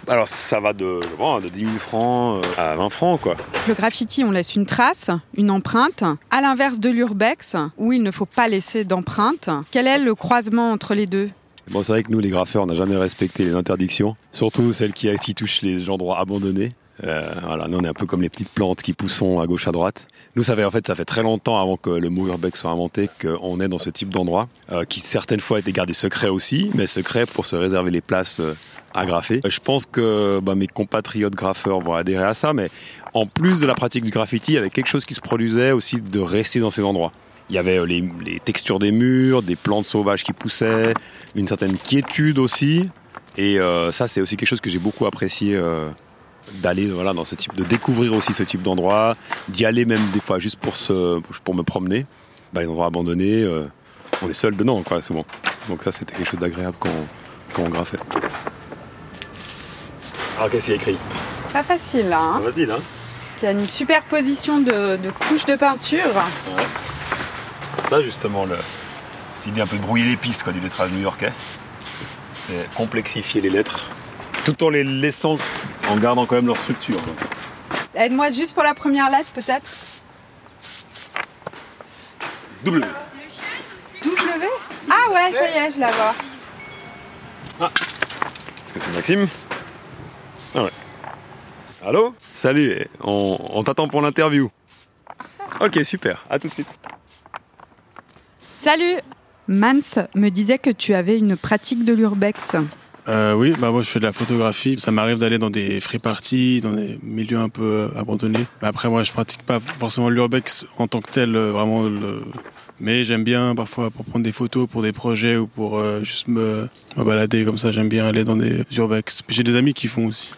Alors ça va de, pas, de 10 000 francs euh, à 20 francs quoi. Le graffiti, on laisse une trace, une empreinte, à l'inverse de l'urbex, où il ne faut pas laisser d'empreinte. Quel est le croisement entre les deux? Bon, c'est vrai que nous, les graffeurs, on n'a jamais respecté les interdictions, surtout celles qui, qui touchent les endroits abandonnés. Euh, voilà, nous, on est un peu comme les petites plantes qui poussent à gauche à droite. Nous, ça fait en fait, ça fait très longtemps avant que le mot urbex soit inventé qu'on est dans ce type d'endroit, euh, qui certaines fois étaient gardés secrets aussi, mais secrets pour se réserver les places euh, à graffer. Euh, Je pense que bah, mes compatriotes graffeurs vont adhérer à ça, mais en plus de la pratique du graffiti, il y avait quelque chose qui se produisait aussi de rester dans ces endroits. Il y avait euh, les, les textures des murs, des plantes sauvages qui poussaient, une certaine quiétude aussi. Et ça, c'est aussi quelque chose que j'ai beaucoup apprécié d'aller voilà, dans ce type, de découvrir aussi ce type d'endroit, d'y aller même des fois juste pour, se, pour me promener. Bah, les endroits abandonnés, euh, on est seul dedans, quoi, souvent. Donc ça, c'était quelque chose d'agréable quand, quand on graffait. Alors, qu'est-ce qu'il y a écrit? Pas facile là. Hein Facile, hein Il y a une superposition de, de couches de peinture. Ça, justement, le... c'est l'idée un peu de brouiller les pistes quoi, du lettrage new-yorkais. C'est complexifier les lettres, tout en les laissant, en gardant quand même leur structure. Aide-moi juste pour la première lettre peut-être. W. W? Ah ouais, ça y est, je la vois. Est-ce que c'est Maxime? Ah ouais. Allô? Salut, on, on t'attend pour l'interview. Ok, super, à tout de suite. Salut Mans me disait que tu avais une pratique de l'urbex. Euh, oui, bah moi je fais de la photographie. Ça m'arrive d'aller dans des free parties, dans des milieux un peu euh, abandonnés. Après moi je pratique pas forcément l'urbex en tant que tel, euh, vraiment. Le... Mais j'aime bien parfois pour prendre des photos pour des projets ou pour euh, juste me, me balader comme ça. J'aime bien aller dans des urbex. J'ai des amis qui font aussi.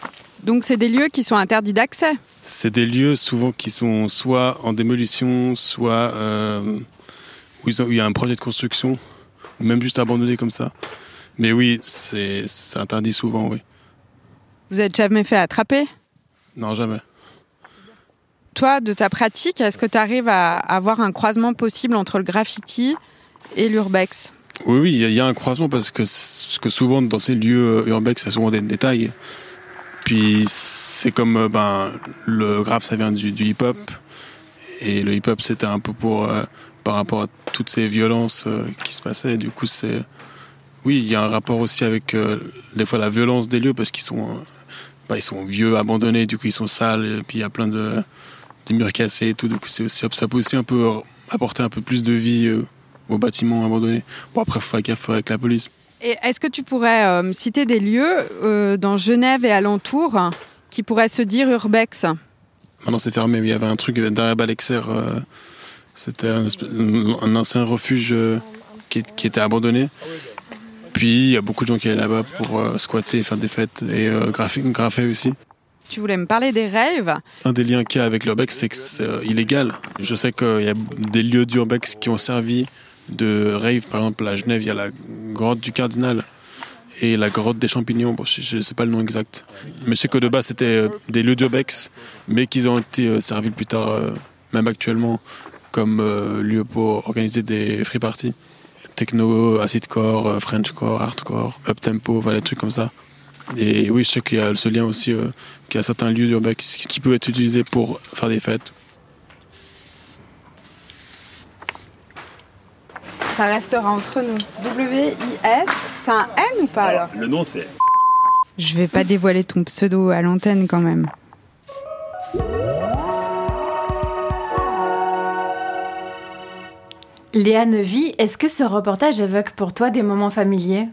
Donc c'est des lieux qui sont interdits d'accès. C'est des lieux souvent qui sont soit en démolition, soit euh, où, ils ont- où il y a un projet de construction, ou même juste abandonnés comme ça. Mais oui, c'est interdit souvent, oui. Vous êtes jamais fait attraper? Non, jamais. Toi, de ta pratique, est-ce que tu arrives à avoir un croisement possible entre le graffiti et l'urbex? Oui, oui, il y a- il y, a un croisement parce que, parce que souvent dans ces lieux euh, urbex, il y a souvent des détails. Puis c'est comme euh, ben, le graphe, ça vient du, du hip-hop. Et le hip-hop, c'était un peu pour euh, par rapport à toutes ces violences euh, qui se passaient. Du coup, c'est oui, il y a un rapport aussi avec euh, des fois la violence des lieux parce qu'ils sont euh, bah, ils sont vieux, abandonnés. Du coup, ils sont sales. Et puis il y a plein de murs cassés et tout. Coup, c'est aussi ça peut aussi un peu apporter un peu plus de vie euh, aux bâtiments abandonnés. Bon après, faut faire gaffe avec la police. Et est-ce que tu pourrais euh, citer des lieux euh, dans Genève et alentours qui pourraient se dire urbex? Maintenant, c'est fermé. mais Il y avait un truc derrière Balexer. euh, C'était un, ancien refuge euh, qui, qui était abandonné. Puis il y a beaucoup de gens qui allaient là-bas pour euh, squatter, faire des fêtes et euh, graffer, graffer aussi. Tu voulais me parler des raves Un des liens qu'il y a avec l'urbex, c'est que c'est euh, illégal. Je sais qu'il y a des lieux d'urbex qui ont servi de rave. Par exemple, à Genève, il y a la grotte du Cardinal et la grotte des champignons. Bon, je ne sais pas le nom exact. Mais je sais que de base, c'était des lieux d'urbex, mais qu'ils ont été servis plus tard, même actuellement, comme lieu pour organiser des free parties. Techno, acidcore, euh, frenchcore, hardcore, uptempo, voilà, des trucs comme ça. Et oui, je sais qu'il y a ce lien aussi, euh, qu'il y a certains lieux d'urbex qui peuvent être utilisés pour faire des fêtes. Ça restera entre nous. W-I-S, c'est un N ou pas alors Le nom, c'est Je vais pas dévoiler ton pseudo à l'antenne quand même. Léane Vie, est-ce que ce reportage évoque pour toi des moments familiers?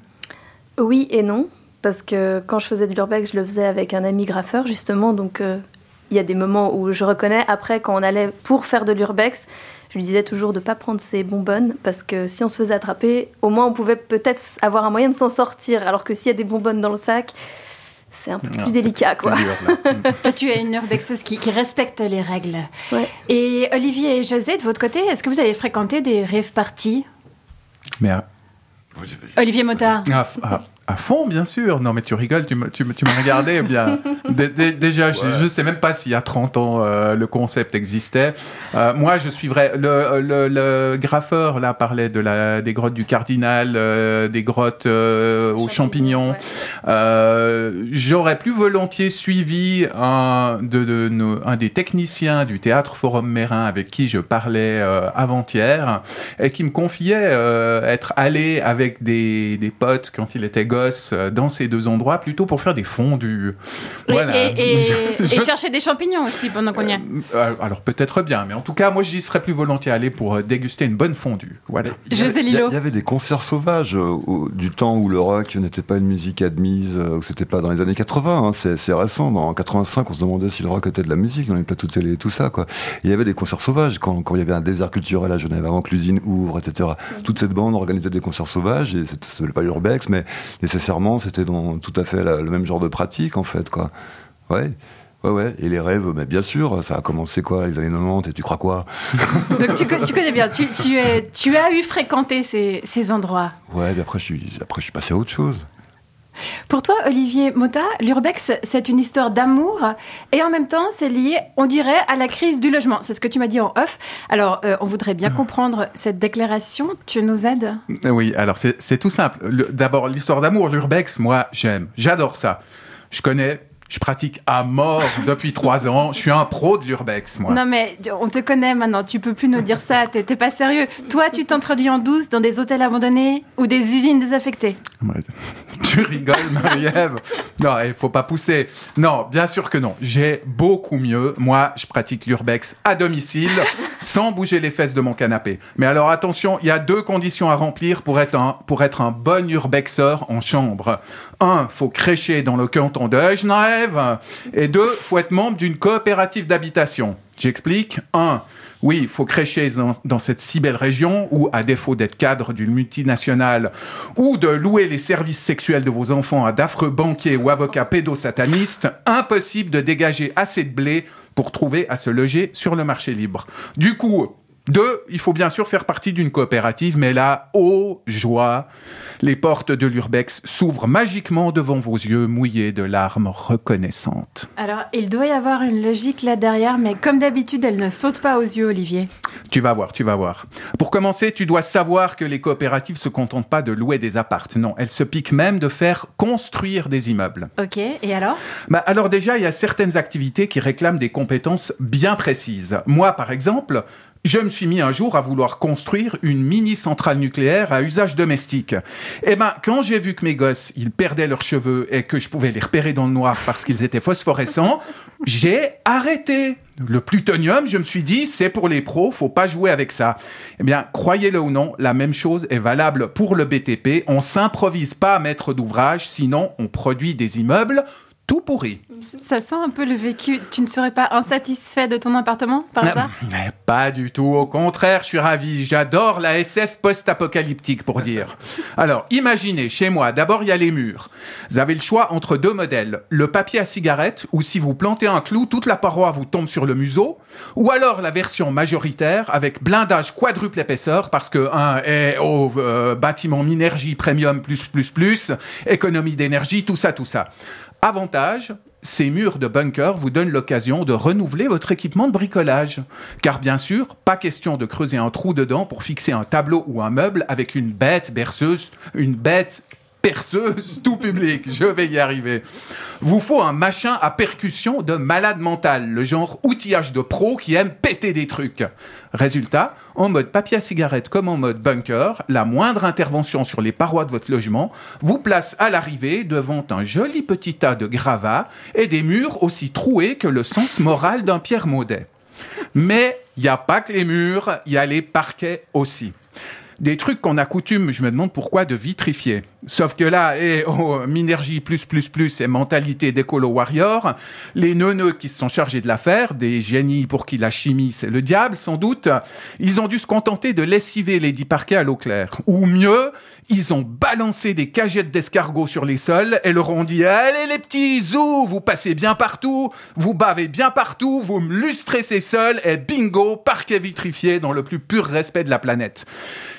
Oui et non, parce que quand je faisais de l'urbex, je le faisais avec un ami graffeur justement, donc euh, il y a des moments où je reconnais. Après, quand on allait pour faire de l'urbex, je lui disais toujours de pas prendre ses bonbonnes, parce que si on se faisait attraper, au moins on pouvait peut-être avoir un moyen de s'en sortir, alors que s'il y a des bonbonnes dans le sac, c'est un peu Non, plus délicat, quoi. plus dur, là. Toi, tu es une urbexeuse qui, qui respecte les règles. Ouais. Et Olivier et José, de votre côté, est-ce que vous avez fréquenté des rave parties? Mais à, Olivier Motard à- à fond, bien sûr. Non, mais tu rigoles, tu me- tu me- tu m'as regardé. bien. Dé- dé- déjà, je- je ne sais même pas s'il y a 30 ans euh, le concept existait. Euh, moi, je suivrais. Le, le, le graffeur, là, parlait de la, des grottes du Cardinal, euh, des grottes euh, aux champignons. Euh, J'aurais plus volontiers suivi un, de, de nos- un des techniciens du théâtre Forum Mérin avec qui je parlais euh, avant-hier et qui me confiait euh, être allé avec des, des potes quand il était euh, dans ces deux endroits plutôt pour faire des fondus. Et- Voilà. Et, et- Je- et je- chercher des champignons aussi pendant qu'on y est. euh, alors peut-être bien, mais en tout cas, moi j'y serais plus volontiers allé pour euh, déguster une bonne fondue. Voilà. Il y avait- José il y a- Lillo. Il y avait des concerts sauvages euh, au- du temps où le rock n'était pas une musique admise, euh, où c'était pas dans les années 80. hein, c'est récent. Dans 85, on se demandait si le rock était de la musique dans les plateaux télé et tout ça. Quoi. Il y avait des concerts sauvages quand, quand il y avait un désert culturel à Genève avant que l'usine ouvre, etc. Toute cette bande organisait des concerts sauvages et c'était- ça s'appelait pas l'urbex, mais nécessairement c'était dans tout à fait la- le même genre de pratique en fait. Quoi. Ouais. Ouais, ouais. Et les rêves, mais bien sûr, ça a commencé quoi, les années 90, et tu crois quoi? Donc tu, co- tu connais bien, tu, tu, es- tu as eu fréquenté ces, ces endroits? Ouais, mais après je, suis, après, je suis passé à autre chose. Pour toi, Olivier Mota, l'urbex, c'est une histoire d'amour et en même temps, c'est lié, on dirait, à la crise du logement. C'est ce que tu m'as dit en off. Alors, euh, on voudrait bien comprendre cette déclaration. Tu nous aides? Oui, alors c'est tout simple. Le- D'abord, l'histoire d'amour, l'urbex, moi j'aime, j'adore ça. Je connais, je pratique à mort depuis trois ans. Je suis un pro de l'urbex, moi. Non mais on te connaît maintenant, tu peux plus nous dire ça, t'es pas sérieux. Toi, tu t'introduis en douce dans des hôtels abandonnés ou des usines désaffectées. Tu rigoles, Marie-Ève Non, il faut pas pousser. Non, bien sûr que non. J'ai beaucoup mieux. Moi, je pratique l'urbex à domicile, sans bouger les fesses de mon canapé. Mais alors attention, il y a deux conditions à remplir pour être un, pour être un bon urbexeur en chambre. Un, faut crécher dans le canton de Genève. Et deux, faut être membre d'une coopérative d'habitation. J'explique. Un, oui, faut crécher dans, dans cette si belle région où, à défaut d'être cadre d'une multinationale ou de louer les services sexuels de vos enfants à d'affreux banquiers ou avocats pédosatanistes, impossible de dégager assez de blé pour trouver à se loger sur le marché libre. Du coup, deux, il faut bien sûr faire partie d'une coopérative, mais là, oh joie, les portes de l'urbex s'ouvrent magiquement devant vos yeux mouillés de larmes reconnaissantes. Alors, il doit y avoir une logique là derrière, mais comme d'habitude, elle ne saute pas aux yeux, Olivier. Tu vas voir, tu vas voir. Pour commencer, tu dois savoir que les coopératives se contentent pas de louer des appartes. Non, elles se piquent même de faire construire des immeubles. Ok, et alors? Bah, alors déjà, il y a certaines activités qui réclament des compétences bien précises. Moi, par exemple, je me suis mis un jour à vouloir construire une mini centrale nucléaire à usage domestique. Eh ben, quand j'ai vu que mes gosses, ils perdaient leurs cheveux et que je pouvais les repérer dans le noir parce qu'ils étaient phosphorescents, j'ai arrêté. Le plutonium, je me suis dit, c'est pour les pros, faut pas jouer avec ça. Eh bien, croyez-le ou non, la même chose est valable pour le BTP. On s'improvise pas maître d'ouvrage, sinon on produit des immeubles tout pourris. Ça sent un peu le vécu. Tu ne serais pas insatisfait de ton appartement, par hasard Mais pas du tout, au contraire, je suis ravi. J'adore la SF post-apocalyptique, pour dire. Alors, imaginez, chez moi, d'abord il y a les murs. Vous avez le choix entre deux modèles. Le papier à cigarette, où si vous plantez un clou, toute la paroi vous tombe sur le museau. Ou alors la version majoritaire, avec blindage quadruple épaisseur, parce que un est au euh, bâtiment Minergie Premium plus plus plus, économie d'énergie, tout ça, tout ça. Avantage, ces murs de bunker vous donnent l'occasion de renouveler votre équipement de bricolage. Car bien sûr, pas question de creuser un trou dedans pour fixer un tableau ou un meuble avec une bête berceuse, une bête perceuse tout public. Je vais y arriver. Vous faut un machin à percussion de malade mental, le genre outillage de pro qui aime péter des trucs. Résultat, en mode papier à cigarette comme en mode bunker, la moindre intervention sur les parois de votre logement vous place à l'arrivée devant un joli petit tas de gravats et des murs aussi troués que le sens moral d'un Pierre Maudet. Mais il n'y a pas que les murs, il y a les parquets aussi. Des trucs qu'on a coutume, je me demande pourquoi, de vitrifier. Sauf que là, et oh, Minergie plus plus plus et mentalité d'écolo warrior, les neuneux qui se sont chargés de l'affaire, des génies pour qui la chimie c'est le diable sans doute, ils ont dû se contenter de lessiver les dix parquets à l'eau claire. Ou mieux, ils ont balancé des cagettes d'escargots sur les sols et leur ont dit Allez les petits zou, vous passez bien partout, vous bavez bien partout, vous me lustrez ces sols et bingo, parquet vitrifié dans le plus pur respect de la planète.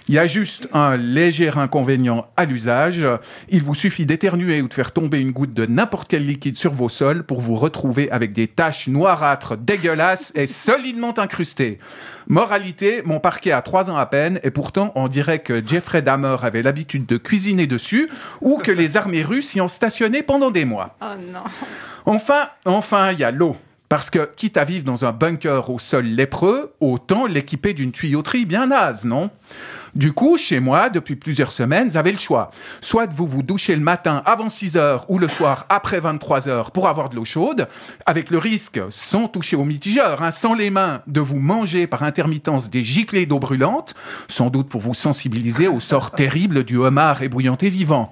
Il y a juste un léger inconvénient à l'usage. Il vous suffit d'éternuer ou de faire tomber une goutte de n'importe quel liquide sur vos sols pour vous retrouver avec des taches noirâtres dégueulasses et solidement incrustées. Moralité, mon parquet a trois ans à peine et pourtant on dirait que Jeffrey Dahmer avait l'habitude de cuisiner dessus ou que les armées russes y ont stationné pendant des mois. Oh non. Enfin, enfin, il y a l'eau. Parce que, quitte à vivre dans un bunker au sol lépreux, autant l'équiper d'une tuyauterie bien naze, non? Du coup, chez moi, depuis plusieurs semaines, vous avez le choix. Soit vous vous douchez le matin avant 6 heures ou le soir après 23 heures pour avoir de l'eau chaude, avec le risque, sans toucher au mitigeur, hein, sans les mains, de vous manger par intermittence des giclées d'eau brûlante, sans doute pour vous sensibiliser au sort terrible du homard ébouillanté vivant.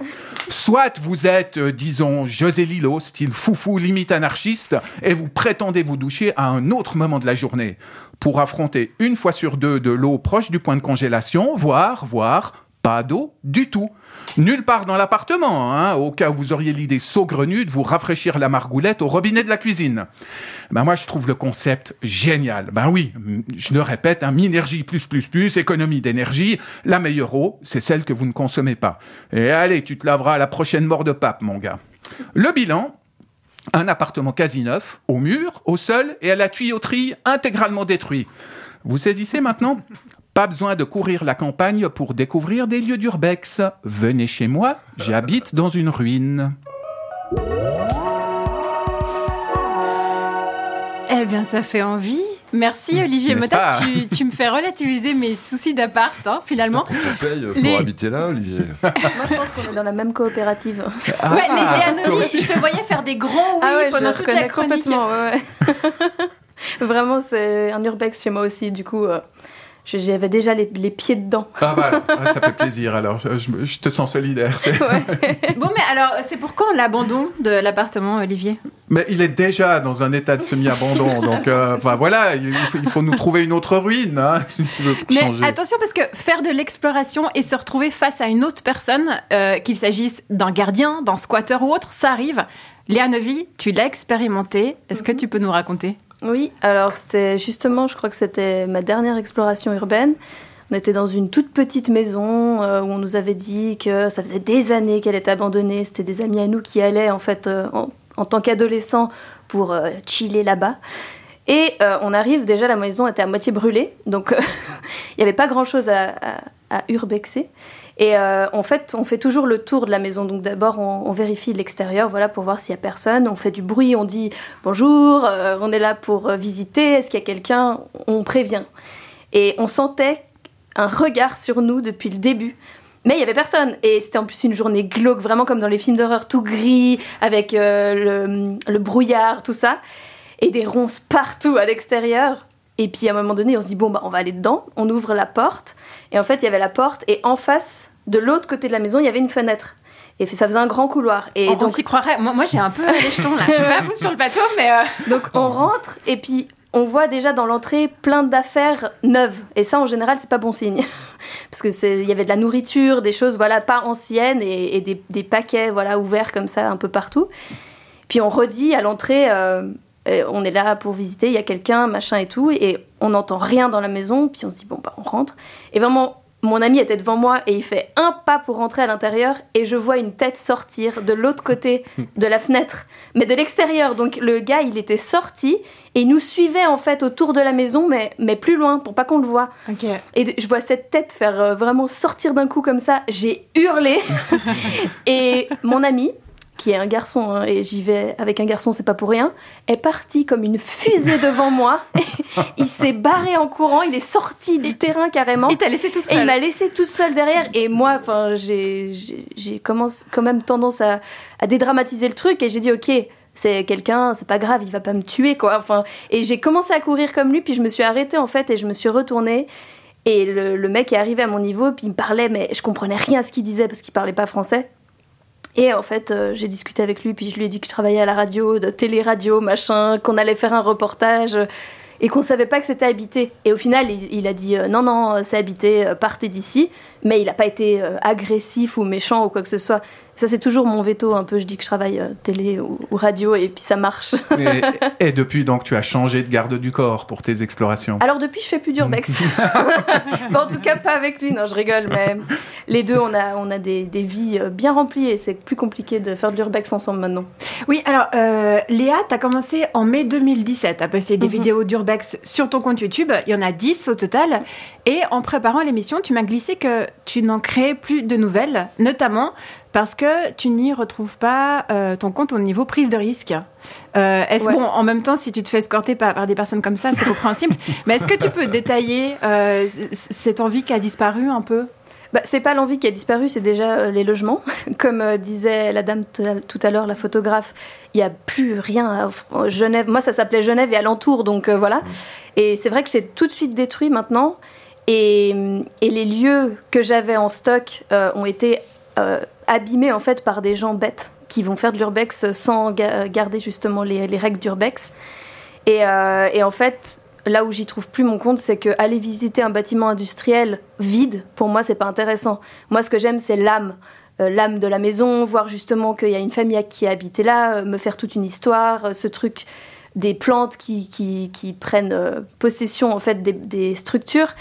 Soit vous êtes, euh, disons, José Lilo, style foufou limite anarchiste, et vous prétendez vous doucher à un autre moment de la journée pour affronter une fois sur deux de l'eau proche du point de congélation, voire, voire, pas d'eau du tout. Nulle part dans l'appartement, hein, au cas où vous auriez l'idée saugrenue de vous rafraîchir la margoulette au robinet de la cuisine. Ben moi, je trouve le concept génial. Ben oui, je le répète, un minergie plus plus plus, économie d'énergie, la meilleure eau, c'est celle que vous ne consommez pas. Et allez, tu te laveras à la prochaine mort de pape, mon gars. Le bilan, un appartement quasi neuf, au mur, au sol et à la tuyauterie intégralement détruit. Vous saisissez maintenant Pas besoin de courir la campagne pour découvrir des lieux d'urbex. Venez chez moi, j'habite dans une ruine. Eh bien, ça fait envie. Merci Olivier Motta, pas tu, tu me fais relativiser mes soucis d'appart, hein, finalement. Tu payes pour Les- habiter là, Olivier Moi, je pense qu'on est dans la même coopérative. Ah, ouais, les, les Anolis, je te voyais faire des grands oui ah ouais, pendant je toute la reconnais chronique. complètement. Ouais, ouais. Vraiment, c'est un urbex chez moi aussi. Du coup, euh, j'avais déjà les, les pieds dedans. Ah voilà, ça, ça fait plaisir alors, je, te sens solidaire. c'est- Bon, mais alors, c'est pour quand l'abandon de l'appartement, Olivier? Mais il est déjà dans un état de semi-abandon, donc euh, enfin voilà, il faut, il faut nous trouver une autre ruine, hein, si tu veux Mais changer. attention parce que faire de l'exploration et se retrouver face à une autre personne, euh, qu'il s'agisse d'un gardien, d'un squatter ou autre, ça arrive. Léa Neuvy, tu l'as expérimenté. Est-ce que tu peux nous raconter? Oui, alors c'était justement, je crois que c'était ma dernière exploration urbaine. On était dans une toute petite maison euh, où on nous avait dit que ça faisait des années qu'elle était abandonnée. C'était des amis à nous qui allaient en fait euh, en, tant qu'adolescents pour euh, chiller là-bas. Et on arrive, déjà la maison était à moitié brûlée, donc il n'y avait pas grand-chose à urbexer. Et euh, en fait, on fait toujours le tour de la maison. Donc d'abord, on, vérifie l'extérieur, voilà, pour voir s'il y a personne. On fait du bruit, on dit bonjour, euh, on est là pour euh, visiter. Est-ce qu'il y a quelqu'un? On prévient. Et on sentait un regard sur nous depuis le début. Mais il y avait personne. Et c'était en plus une journée glauque, vraiment comme dans les films d'horreur, tout gris, avec le, le brouillard, tout ça. Et des ronces partout à l'extérieur. Et puis à un moment donné, on se dit, bon, bah, on va aller dedans. On ouvre la porte. Et en fait, il y avait la porte. Et en face, de l'autre côté de la maison, il y avait une fenêtre. Et ça faisait un grand couloir. Et On, on donc, s'y croirait. Moi, moi, j'ai un peu les jetons là. Je sais pas vous sur le bateau, mais euh, donc on rentre et puis on voit déjà dans l'entrée plein d'affaires neuves. Et ça, en général, c'est pas bon signe. Parce que c'est, il y avait de la nourriture, des choses, voilà, pas anciennes et, et des, des paquets, voilà, ouverts comme ça un peu partout. Puis on redit à l'entrée, euh, on est là pour visiter, il y a quelqu'un, machin et tout, et on n'entend rien dans la maison. Puis on se dit bon bah on rentre. Et vraiment. Mon ami était devant moi et il fait un pas pour rentrer à l'intérieur et je vois une tête sortir de l'autre côté de la fenêtre, mais de l'extérieur. Donc le gars, il était sorti et il nous suivait en fait autour de la maison, mais, mais plus loin pour pas qu'on le voit. ok. Et je vois cette tête faire euh, vraiment sortir d'un coup comme ça. J'ai hurlé. et mon ami, qui est un garçon, hein, et j'y vais avec un garçon, c'est pas pour rien, est parti comme une fusée devant moi. il s'est barré en courant, il est sorti du terrain carrément. Il t'a laissé toute Et il seule. m'a laissé toute seule derrière. Et moi, enfin, j'ai, quand même tendance à, à dédramatiser le truc. Et j'ai dit, ok, c'est quelqu'un, c'est pas grave, il va pas me tuer, quoi. Enfin, et j'ai commencé à courir comme lui, puis je me suis arrêtée, en fait, et je me suis retournée. Et le, le mec est arrivé à mon niveau, puis il me parlait, mais je comprenais rien à ce qu'il disait parce qu'il parlait pas français. Et en fait, euh, j'ai discuté avec lui, puis je lui ai dit que je travaillais à la radio, de télé-radio, machin, qu'on allait faire un reportage euh, et qu'on savait pas que c'était habité. Et au final, il, a dit euh, non, non, c'est habité, partez d'ici. Mais il n'a pas été euh, agressif ou méchant ou quoi que ce soit. Ça, c'est toujours mon veto un peu. Je dis que je travaille euh, télé ou, ou radio et puis ça marche. Et, et depuis, donc, tu as changé de garde du corps pour tes explorations? Alors depuis, je fais plus d'urbex. Bon, en tout cas, pas avec lui, non, je rigole, mais les deux, on a, on a des, des vies euh, bien remplies et c'est plus compliqué de faire de l'urbex ensemble maintenant. Oui, alors euh, Léa, tu as commencé en mai 2017 à poster des Mhm. vidéos d'urbex sur ton compte YouTube. Il y en a 10 au total. Et en préparant l'émission, tu m'as glissé que tu n'en créais plus de nouvelles, notamment parce que tu n'y retrouves pas euh, ton compte au niveau prise de risque. Euh, est-ce Ouais. bon, en même temps, si tu te fais escorter par, par des personnes comme ça, c'est compréhensible. mais est-ce que tu peux détailler euh, cette envie qui a disparu un peu? Bah, c'est pas l'envie qui a disparu, c'est déjà les logements. Comme disait la dame tout à l'heure, la photographe, il n'y a plus rien à Genève. Moi, ça s'appelait Genève et alentour, donc voilà. Et c'est vrai que c'est tout de suite détruit maintenant. Et, les lieux que j'avais en stock euh, ont été euh, abîmés en fait par des gens bêtes qui vont faire de l'urbex sans ga- garder justement les, les règles d'urbex. Et, euh, et en fait, là où j'y trouve plus mon compte, c'est que aller visiter un bâtiment industriel vide, pour moi, c'est pas intéressant. Moi, ce que j'aime, c'est l'âme. L'âme de la maison, voir justement qu'il y a une famille qui a habité là, me faire toute une histoire, ce truc des plantes qui, prennent possession en fait des structures.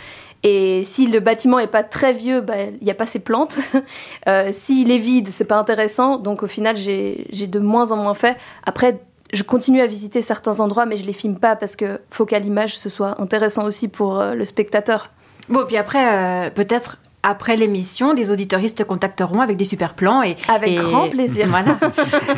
Et si le bâtiment est pas très vieux, bah, il n'y a pas ces plantes. Euh, S'il est vide, c'est pas intéressant. Donc au final, j'ai j'ai de moins en moins fait. Après, je continue à visiter certains endroits, mais je les filme pas parce que faut qu'à l'image ce soit intéressant aussi pour euh, le spectateur. Bon, puis après, euh, peut-être après l'émission, des auditoristes te contacteront avec des super plans et Avec et- grand plaisir. Voilà.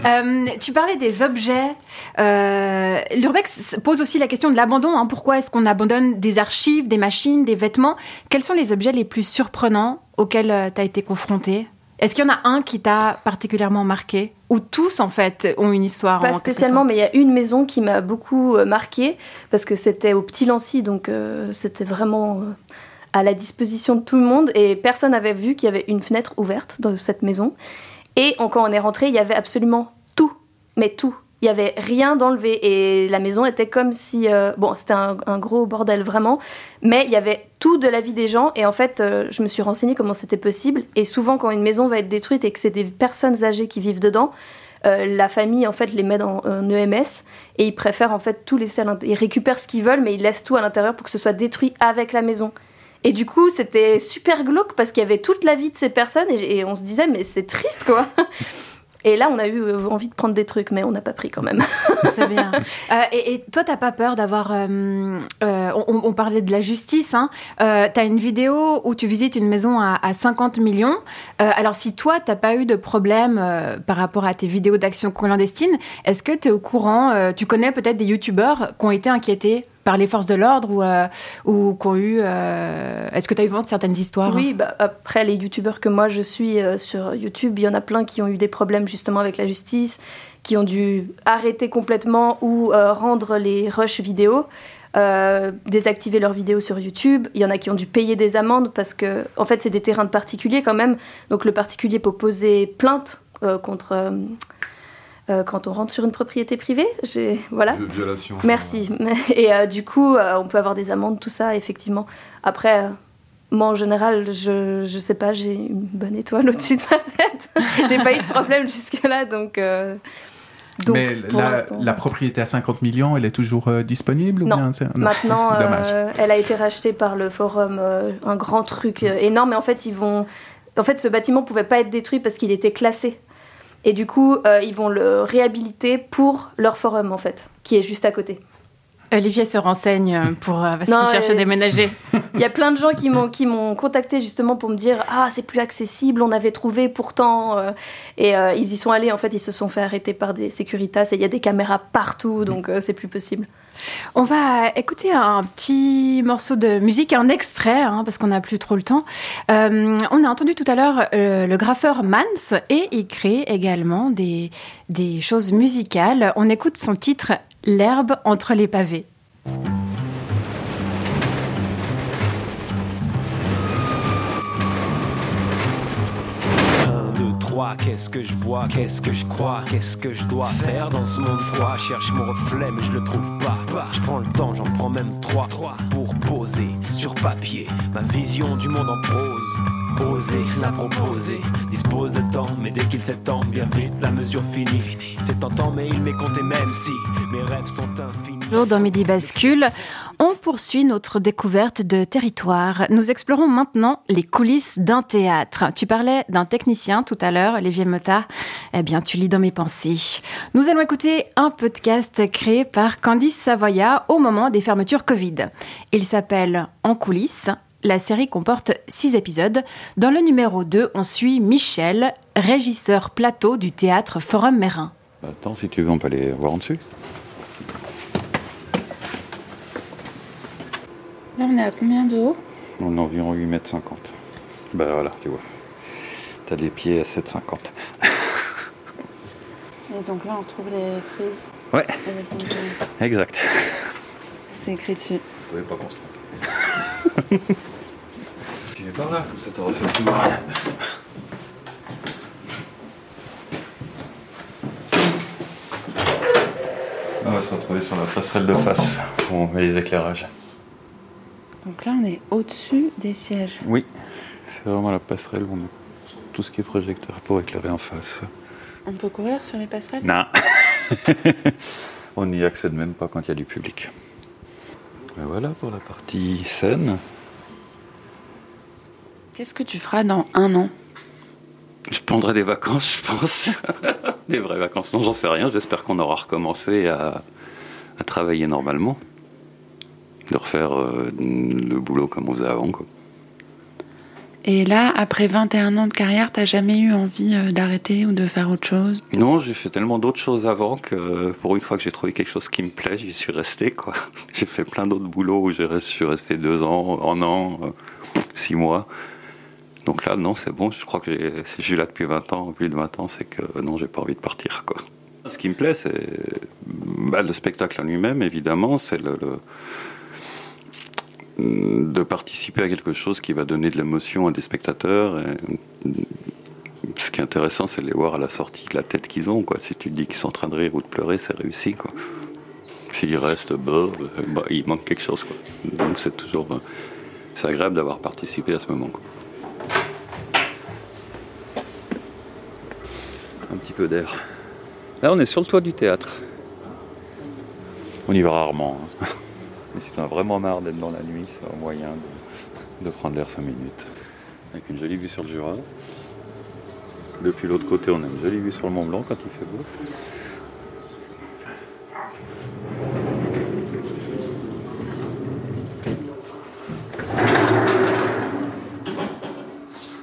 Euh, tu parlais des objets. Euh, L'urbex pose aussi la question de l'abandon. hein. Pourquoi est-ce qu'on abandonne des archives, des machines, des vêtements? Quels sont les objets les plus surprenants auxquels tu as été confronté? Est-ce qu'il y en a un qui t'a particulièrement marqué? Ou tous, en fait, ont une histoire Pas spécialement, mais il y a une maison qui m'a beaucoup euh, marquée parce que c'était au Petit Lancy, donc euh, c'était vraiment euh, à la disposition de tout le monde et personne n'avait vu qu'il y avait une fenêtre ouverte dans cette maison. Et quand on est rentré, il y avait absolument tout, mais tout. Il y avait rien d'enlevé et la maison était comme si euh, bon c'était un, gros bordel vraiment, mais il y avait tout de la vie des gens et en fait euh, je me suis renseignée comment c'était possible et souvent quand une maison va être détruite et que c'est des personnes âgées qui vivent dedans, euh, la famille en fait les met dans un EMS et ils préfèrent en fait tout laisser à l'intérieur. Ils récupèrent ce qu'ils veulent mais ils laissent tout à l'intérieur pour que ce soit détruit avec la maison. Et du coup, c'était super glauque parce qu'il y avait toute la vie de ces personnes et, on se disait mais c'est triste quoi. Et là, on a eu euh, envie de prendre des trucs, mais on n'a pas pris quand même. C'est bien. Euh, et, et toi, t'as pas peur d'avoir. euh, on, parlait de la justice. Hein. T'as une vidéo où tu visites une maison à, à 50 millions. Alors, si toi, t'as pas eu de problème par rapport à tes vidéos d'action clandestine, est-ce que tu es au courant Tu connais peut-être des youtubeurs qui ont été inquiétés? Par les forces de l'ordre ou, euh, ou qui ont eu. euh, Est-ce que tu as eu vent de certaines histoires Oui, bah, après les youtubeurs que moi je suis euh, sur YouTube, il y en a plein qui ont eu des problèmes justement avec la justice, qui ont dû arrêter complètement ou euh, rendre les rushs vidéo, désactiver leurs vidéos sur YouTube. Il y en a qui ont dû payer des amendes parce que, en fait, c'est des terrains de particuliers quand même. Donc le particulier peut poser plainte contre. Euh, quand on rentre sur une propriété privée, j'ai voilà. De violation. Merci. Et euh, du coup, euh, on peut avoir des amendes, tout ça, effectivement. Après, euh, moi, en général, je, je sais pas, j'ai une bonne étoile au-dessus de ma tête. j'ai pas eu de problème jusque-là, donc. euh, donc, Mais la, la propriété à 50 millions, elle est toujours euh, disponible ou Non. bien Maintenant, euh, Dommage. elle a été rachetée par le forum, euh, un grand truc euh, énorme. Et en fait, ils vont. En fait, ce bâtiment pouvait pas être détruit parce qu'il était classé. Et du coup, euh, ils vont le réhabiliter pour leur forum, en fait, qui est juste à côté. Olivier se renseigne euh, pour euh, parce qu'il cherche à euh, déménager. Il y a plein de gens qui m'ont qui m'ont contacté justement pour me dire ah c'est plus accessible on avait trouvé pourtant euh, et ils y sont allés en fait ils se sont fait arrêter par des sécuritas et il y a des caméras partout donc c'est plus possible. On va écouter un petit morceau de musique, un extrait, hein, parce qu'on n'a plus trop le temps. Euh, on a entendu tout à l'heure euh, le graffeur Mans et il crée également des, des choses musicales. On écoute son titre L'herbe entre les pavés. Qu'est-ce que je vois, qu'est-ce que je crois, qu'est-ce que je dois faire dans ce monde froid? Cherche mon reflet, mais je le trouve pas. Je prends le temps, j'en prends même trois, pour poser sur papier ma vision du monde en prose. Oser la proposer, dispose de temps, mais dès qu'il s'étend, bien vite la mesure finit. C'est tentant, mais il m'est compté, même si mes rêves sont infinis. Toujours dans Midi Bascule, on poursuit notre découverte de territoire. Nous explorons maintenant les coulisses d'un théâtre. Tu parlais d'un technicien tout à l'heure, Olivier Mota. Eh bien, tu lis dans mes pensées. Nous allons écouter un podcast créé par Candice Savoya au moment des fermetures Covid. Il s'appelle En coulisses. La série comporte six épisodes. Dans le numéro 2, on suit Michel, régisseur plateau du théâtre Forum Mérin. Bah, attends, si tu veux, on peut aller voir en dessus. Là, on est à combien de haut On est environ 8 mètres 50. Bah voilà, tu vois. T'as les pieds à 7,50. Et donc là, on trouve les frises. Ouais. Exact. C'est écrit dessus. Vous pouvez pas qu'on se trompe. tu es par là, ça t'aurait fait tout. On va se retrouver sur la passerelle de face où on met les éclairages. Donc là, on est au-dessus des sièges. Oui, c'est vraiment la passerelle où on met tout ce qui est projecteur pour éclairer en face. On peut courir sur les passerelles? Non. on n'y accède même pas quand il y a du public. Et voilà pour la partie scène. Qu'est-ce que tu feras dans un an? Je prendrai des vacances, je pense. des vraies vacances. Non, j'en sais rien. J'espère qu'on aura recommencé à, à travailler normalement. De refaire euh, le boulot comme on faisait avant. Quoi. Et là, après 21 ans de carrière, t'as jamais eu envie euh, d'arrêter ou de faire autre chose? Non, j'ai fait tellement d'autres choses avant que euh, pour une fois que j'ai trouvé quelque chose qui me plaît, j'y suis resté. Quoi. J'ai fait plein d'autres boulots où je suis resté deux ans, un an, euh, six mois. Donc là, non, c'est bon. Je crois que si je suis là depuis 20 ans, plus de 20 ans, c'est que non, j'ai pas envie de partir. Quoi. Ce qui me plaît, c'est bah, le spectacle en lui-même, évidemment. C'est le, le- de participer à quelque chose qui va donner de l'émotion à des spectateurs. Et, ce qui est intéressant, c'est de les voir à la sortie, la tête qu'ils ont. Quoi. Si tu te dis qu'ils sont en train de rire ou de pleurer, c'est réussi. Quoi. S'ils restent, bah, bah, il manque quelque chose. Quoi. Donc c'est toujours, euh, c'est agréable d'avoir participé à ce moment. Quoi. Un petit peu d'air. Là, on est sur le toit du théâtre. On y va rarement. hein. Mais si t'en as vraiment marre d'être dans la nuit, c'est un moyen de, de prendre l'air 5 minutes. Avec une jolie vue sur le Jura. Depuis l'autre côté, on a une jolie vue sur le Mont Blanc quand il fait beau.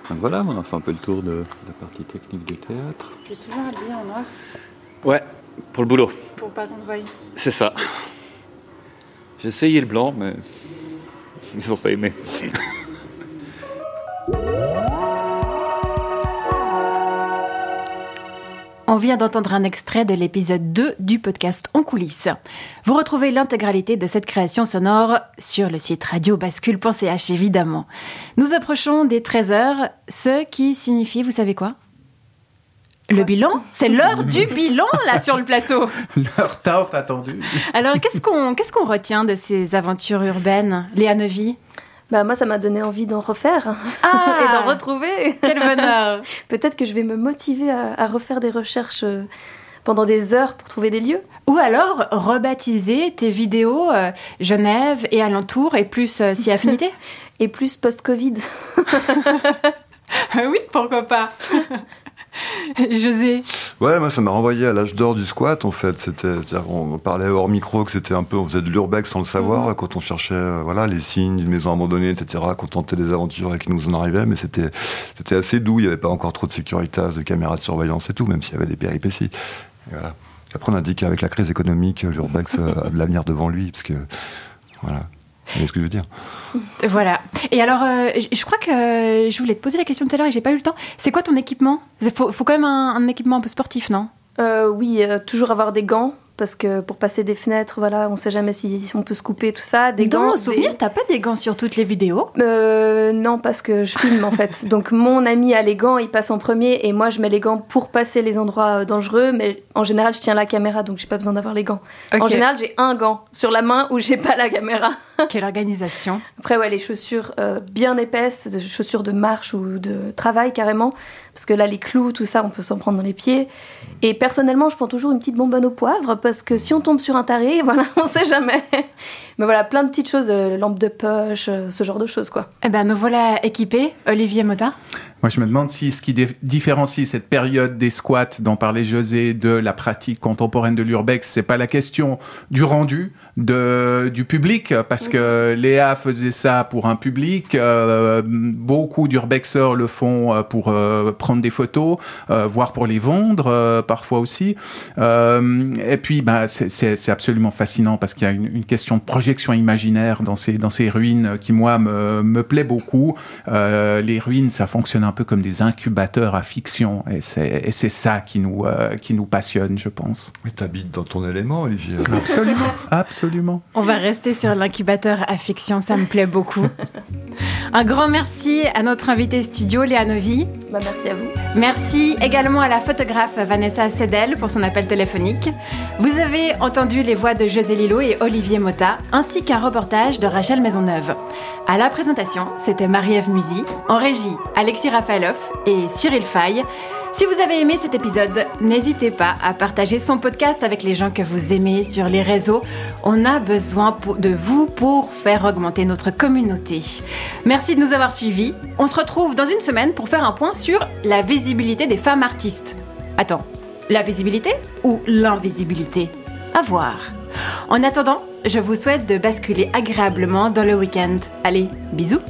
Donc voilà, on a fait un peu le tour de la partie technique du théâtre. T'es toujours habillé en noir? Ouais, pour le boulot. pour pas qu'on te voie. C'est ça. J'ai essayé le blanc, mais ils n'ont pas aimé. On vient d'entendre un extrait de l'épisode 2 du podcast En coulisses. Vous retrouvez l'intégralité de cette création sonore sur le site radiobascule.ch évidemment. Nous approchons des 13h, ce qui signifie, vous savez quoi? Le bilan C'est l'heure du bilan là sur le plateau. L'heure tant attendue. Alors qu'est-ce qu'on qu'est-ce qu'on retient de ces aventures urbaines, Léa Neuvy? Bah moi, ça m'a donné envie d'en refaire Ah et d'en retrouver. Quel bonheur Peut-être que je vais me motiver à, à refaire des recherches euh, pendant des heures pour trouver des lieux. Ou alors rebaptiser tes vidéos euh, Genève et alentour et plus euh, si affinité Et plus post-Covid. oui, pourquoi pas José Ouais, moi ça m'a renvoyé à l'âge d'or du squat en fait. C'est-à-dire on parlait hors micro que c'était un peu, on faisait de l'urbex sans le savoir Mhm. quand on cherchait, euh, voilà, les signes d'une maison abandonnée, etc. Qu'on tentait des aventures et qui nous en arrivaient, mais c'était, c'était assez doux. Il n'y avait pas encore trop de sécurité, de caméras de surveillance et tout, même s'il y avait des péripéties. Et voilà. Après on a dit qu'avec la crise économique, l'urbex euh, a de l'avenir devant lui, parce que voilà. Vous voyez ce que je veux dire? Voilà. Et alors, euh, je crois que je voulais te poser la question tout à l'heure et j'ai pas eu le temps. C'est quoi ton équipement? Il faut, faut quand même un, un équipement un peu sportif, non? Euh, oui, euh, toujours avoir des gants parce que pour passer des fenêtres, voilà, on sait jamais si, on peut se couper, tout ça. Des Dans gants. mon souvenir, des- t'as pas des gants sur toutes les vidéos Euh, non, parce que je filme en fait. Donc mon ami a les gants, il passe en premier et moi je mets les gants pour passer les endroits euh, dangereux. Mais en général, je tiens la caméra donc j'ai pas besoin d'avoir les gants. En général, j'ai un gant sur la main où j'ai pas la caméra. Quelle organisation Après, ouais, les chaussures euh, bien épaisses, des chaussures de marche ou de travail carrément. Parce que là, les clous, tout ça, on peut s'en prendre dans les pieds. Et personnellement, je prends toujours une petite bonbonne au poivre parce que si on tombe sur un taré, voilà, on sait jamais. Mais voilà, plein de petites choses, euh, lampe de poche, euh, ce genre de choses, quoi. Eh ben, nous voilà équipés. Olivier Mota Moi, je me demande si ce qui différencie cette période des squats dont parlait José de la pratique contemporaine de l'urbex, c'est pas la question du rendu de, du public, parce que Léa faisait ça pour un public, euh, beaucoup d'urbexeurs le font euh, pour euh, prendre des photos, euh, voire pour les vendre euh, parfois aussi. Euh, et puis, bah, c'est- absolument fascinant parce qu'il y a une, une question de projection imaginaire dans ces, dans ces ruines qui, moi, me, me plaît beaucoup. Euh, les ruines, ça fonctionne un peu comme des incubateurs à fiction et c'est et c'est ça qui nous, euh, qui nous passionne, je pense. Mais t'habites dans ton élément, Olivier. Absolument, absolument. On va rester sur l'incubateur à fiction, ça me plaît beaucoup. Un grand merci à notre invité studio, Léa Novi. Bah, merci à vous. Merci également à la photographe Vanessa Sedel pour son appel téléphonique. Vous avez entendu les voix de José Lillo et Olivier Mota, ainsi qu'un reportage de Rachel Maisonneuve. À la présentation, c'était Marie-Ève Musy, en régie, Alexis Rafaeloff et Cyril Fay. Si vous avez aimé cet épisode, n'hésitez pas à partager son podcast avec les gens que vous aimez sur les réseaux. On a besoin de vous pour faire augmenter notre communauté. Merci de nous avoir suivis. On se retrouve dans une semaine pour faire un point sur la visibilité des femmes artistes. Attends, la visibilité ou l'invisibilité? À voir. En attendant, je vous souhaite de basculer agréablement dans le week-end. Allez, bisous